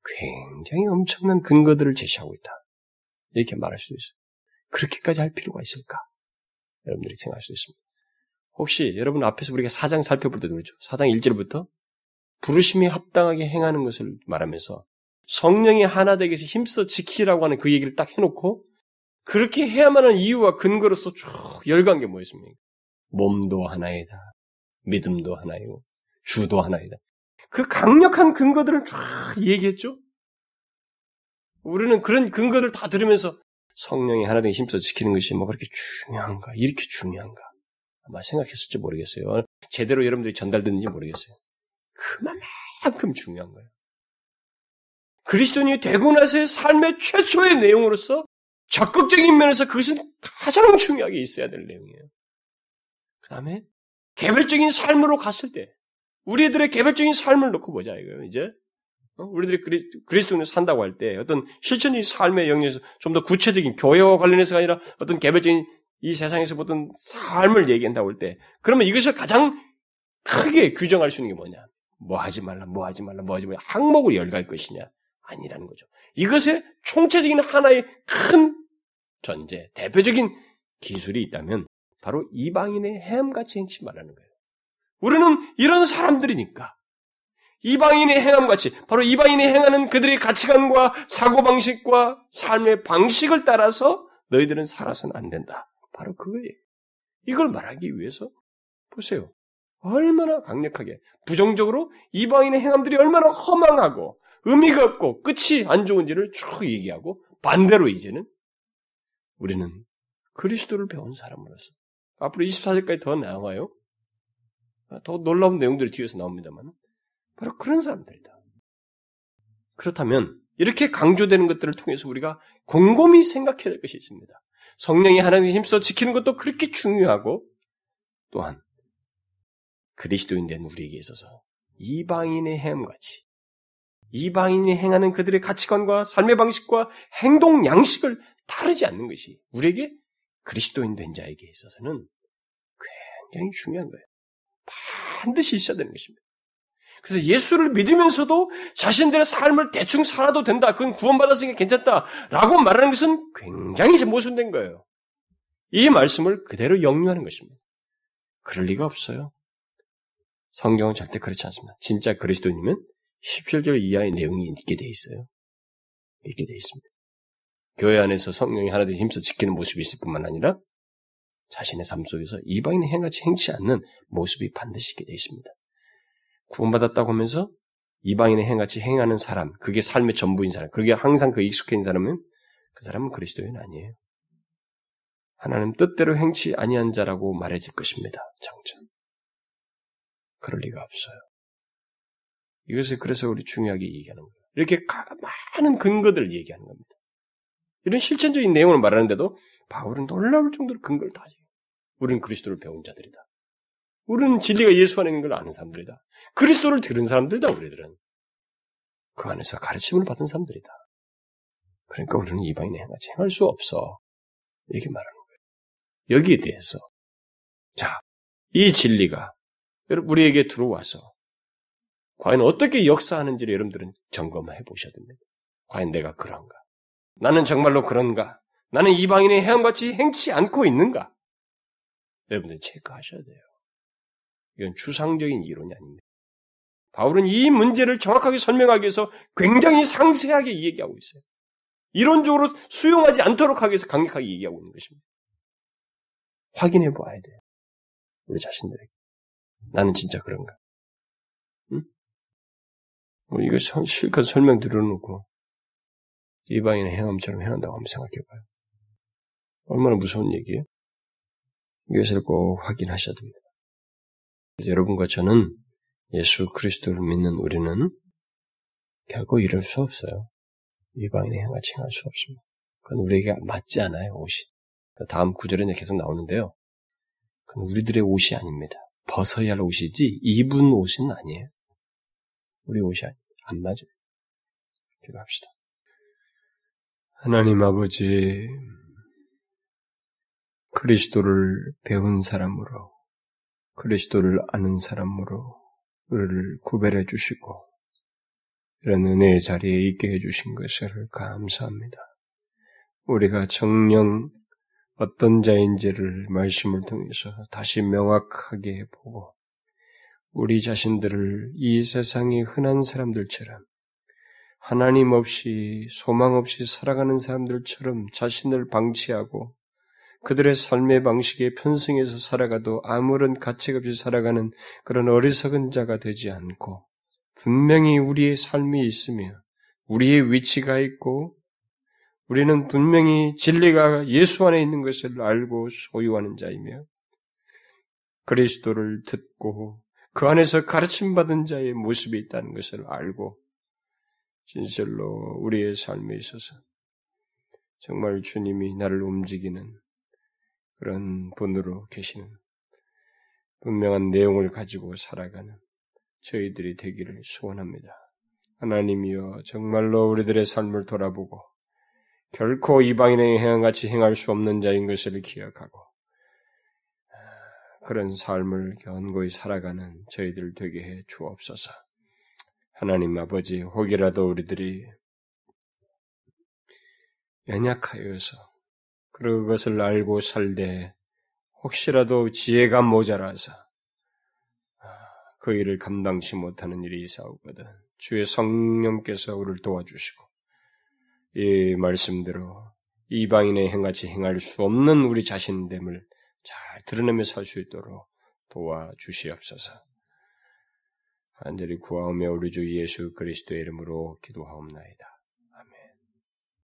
굉장히 엄청난 근거들을 제시하고 있다. 이렇게 말할 수도 있어요. 그렇게까지 할 필요가 있을까? 여러분들이 생각할 수 있습니다. 혹시 여러분 앞에서 우리가 사장 살펴볼 때도 그렇죠. 사장 1절부터 부르심이 합당하게 행하는 것을 말하면서 성령이 하나 되기 위해서 힘써 지키라고 하는 그 얘기를 딱 해놓고 그렇게 해야만 하는 이유와 근거로서 쭉 열간 게 뭐였습니까? 몸도 하나이다. 믿음도 하나이고 주도 하나이다. 그 강력한 근거들을 쫙 얘기했죠. 우리는 그런 근거를 다 들으면서 성령이 하나 되게 힘써 지키는 것이 뭐 그렇게 중요한가? 이렇게 중요한가? 아마 생각했을지 모르겠어요. 제대로 여러분들이 전달됐는지 모르겠어요. 그만큼 중요한 거예요. 그리스도인이 되고 나서의 삶의 최초의 내용으로서 적극적인 면에서 그것은 가장 중요하게 있어야 될 내용이에요. 그 다음에 개별적인 삶으로 갔을 때 우리들의 개별적인 삶을 놓고 보자 이거예요. 이제 어? 우리들이 그리, 그리스도인을 산다고 할 때 어떤 실천적인 삶의 영역에서 좀 더 구체적인 교회와 관련해서가 아니라 어떤 개별적인 이 세상에서 보던 삶을 얘기한다고 할 때 그러면 이것을 가장 크게 규정할 수 있는 게 뭐냐? 뭐 하지 말라, 뭐 하지 말라, 뭐 하지 말라 항목으로 열갈 것이냐? 아니라는 거죠. 이것의 총체적인 하나의 큰 전제, 대표적인 기술이 있다면 바로 이방인의 해함같이 행치 말하는 거예요. 우리는 이런 사람들이니까 이방인의 행함 같이 바로 이방인이 행하는 그들의 가치관과 사고방식과 삶의 방식을 따라서 너희들은 살아서는 안 된다. 바로 그거예요. 이걸 말하기 위해서 보세요. 얼마나 강력하게 부정적으로 이방인의 행함들이 얼마나 허망하고 의미가 없고 끝이 안 좋은지를 쭉 얘기하고 반대로 이제는 우리는 그리스도를 배운 사람으로서 앞으로 24절까지 더 나와요. 더 놀라운 내용들이 뒤에서 나옵니다만 바로 그런 사람들이다. 그렇다면 이렇게 강조되는 것들을 통해서 우리가 곰곰이 생각해야 될 것이 있습니다. 성령이 하나님 힘써 지키는 것도 그렇게 중요하고 또한 그리스도인 된 우리에게 있어서 이방인의 행함같이 이방인이 행하는 그들의 가치관과 삶의 방식과 행동 양식을 다르지 않는 것이 우리에게 그리스도인 된 자에게 있어서는 굉장히 중요한 거예요. 반드시 있어야 되는 것입니다. 그래서 예수를 믿으면서도 자신들의 삶을 대충 살아도 된다. 그건 구원받았으니까 괜찮다. 라고 말하는 것은 굉장히 모순된 거예요. 이 말씀을 그대로 영유하는 것입니다. 그럴 리가 없어요. 성경은 절대 그렇지 않습니다. 진짜 그리스도님은 17절 이하의 내용이 있게 돼 있어요. 있게 돼 있습니다. 교회 안에서 성령이 하나님 힘써 지키는 모습이 있을 뿐만 아니라 자신의 삶 속에서 이방인의 행같이 행치 않는 모습이 반드시 있게 돼 있습니다. 구원받았다고 하면서 이방인의 행같이 행하는 사람, 그게 삶의 전부인 사람, 그게 항상 그 익숙해 있는 사람은 그 사람은 그리스도인 아니에요. 하나님 뜻대로 행치 아니한 자라고 말해질 것입니다. 장점. 그럴 리가 없어요. 이것을 그래서 우리 중요하게 얘기하는 거예요. 이렇게 많은 근거들을 얘기하는 겁니다. 이런 실천적인 내용을 말하는데도 바울은 놀라울 정도로 근거를 다 해요. 우리는 그리스도를 배운 자들이다. 우리는 진리가 예수 안에 있는 걸 아는 사람들이다. 그리스도를 들은 사람들이다, 우리들은. 그 안에서 가르침을 받은 사람들이다. 그러니까 우리는 이방인의 행하지 행할 수 없어. 이렇게 말하는 거예요. 여기에 대해서. 자, 이 진리가 우리에게 들어와서 과연 어떻게 역사하는지를 여러분들은 점검해 보셔야 됩니다. 과연 내가 그런가? 나는 정말로 그런가? 나는 이방인의 행함같이 행치 않고 있는가? 여러분들 체크하셔야 돼요. 이건 추상적인 이론이 아닙니다. 바울은 이 문제를 정확하게 설명하기 위해서 굉장히 상세하게 얘기하고 있어요. 이론적으로 수용하지 않도록 하기 위해서 강력하게 얘기하고 있는 것입니다. 확인해 봐야 돼요. 우리 자신들에게. 나는 진짜 그런가? 응? 뭐 이거 실컷 설명 들어놓고 이방인의 행함처럼 행한다고 한번 생각해 봐요. 얼마나 무서운 얘기예요? 이것을 꼭 확인하셔야 됩니다. 여러분과 저는 예수 그리스도를 믿는 우리는 결코 이럴 수 없어요. 이방인의 행같이 행할 수 없습니다. 그건 우리에게 맞지 않아요, 옷이. 다음 구절에 계속 나오는데요. 그건 우리들의 옷이 아닙니다. 벗어야 할 옷이지 입은 옷은 아니에요. 우리 옷이 안 맞아요. 기도합시다. 하나님 아버지, 그리스도를 배운 사람으로, 그리스도를 아는 사람으로 우리를 구별해 주시고, 이런 은혜의 자리에 있게 해 주신 것을 감사합니다. 우리가 정령 어떤 자인지를 말씀을 통해서 다시 명확하게 보고, 우리 자신들을 이 세상의 흔한 사람들처럼 하나님 없이 소망 없이 살아가는 사람들처럼 자신을 방치하고 그들의 삶의 방식에 편승해서 살아가도 아무런 가책 없이 살아가는 그런 어리석은 자가 되지 않고 분명히 우리의 삶이 있으며 우리의 위치가 있고 우리는 분명히 진리가 예수 안에 있는 것을 알고 소유하는 자이며 그리스도를 듣고 그 안에서 가르침 받은 자의 모습이 있다는 것을 알고 진실로 우리의 삶에 있어서 정말 주님이 나를 움직이는 그런 분으로 계시는 분명한 내용을 가지고 살아가는 저희들이 되기를 소원합니다. 하나님이여 정말로 우리들의 삶을 돌아보고 결코 이방인의 행함같이 행할 수 없는 자인 것을 기억하고 그런 삶을 견고히 살아가는 저희들 되게 해 주옵소서. 하나님 아버지, 혹이라도 우리들이 연약하여서 그것을 알고 살되 혹시라도 지혜가 모자라서 아, 그 일을 감당치 못하는 일이 있사오거든. 주의 성령께서 우리를 도와주시고 이 말씀대로 이방인의 행같이 행할 수 없는 우리 자신됨을 잘 드러내며 살 수 있도록 도와주시옵소서. 간절히 구하오며 우리 주 예수 그리스도의 이름으로 기도하옵나이다.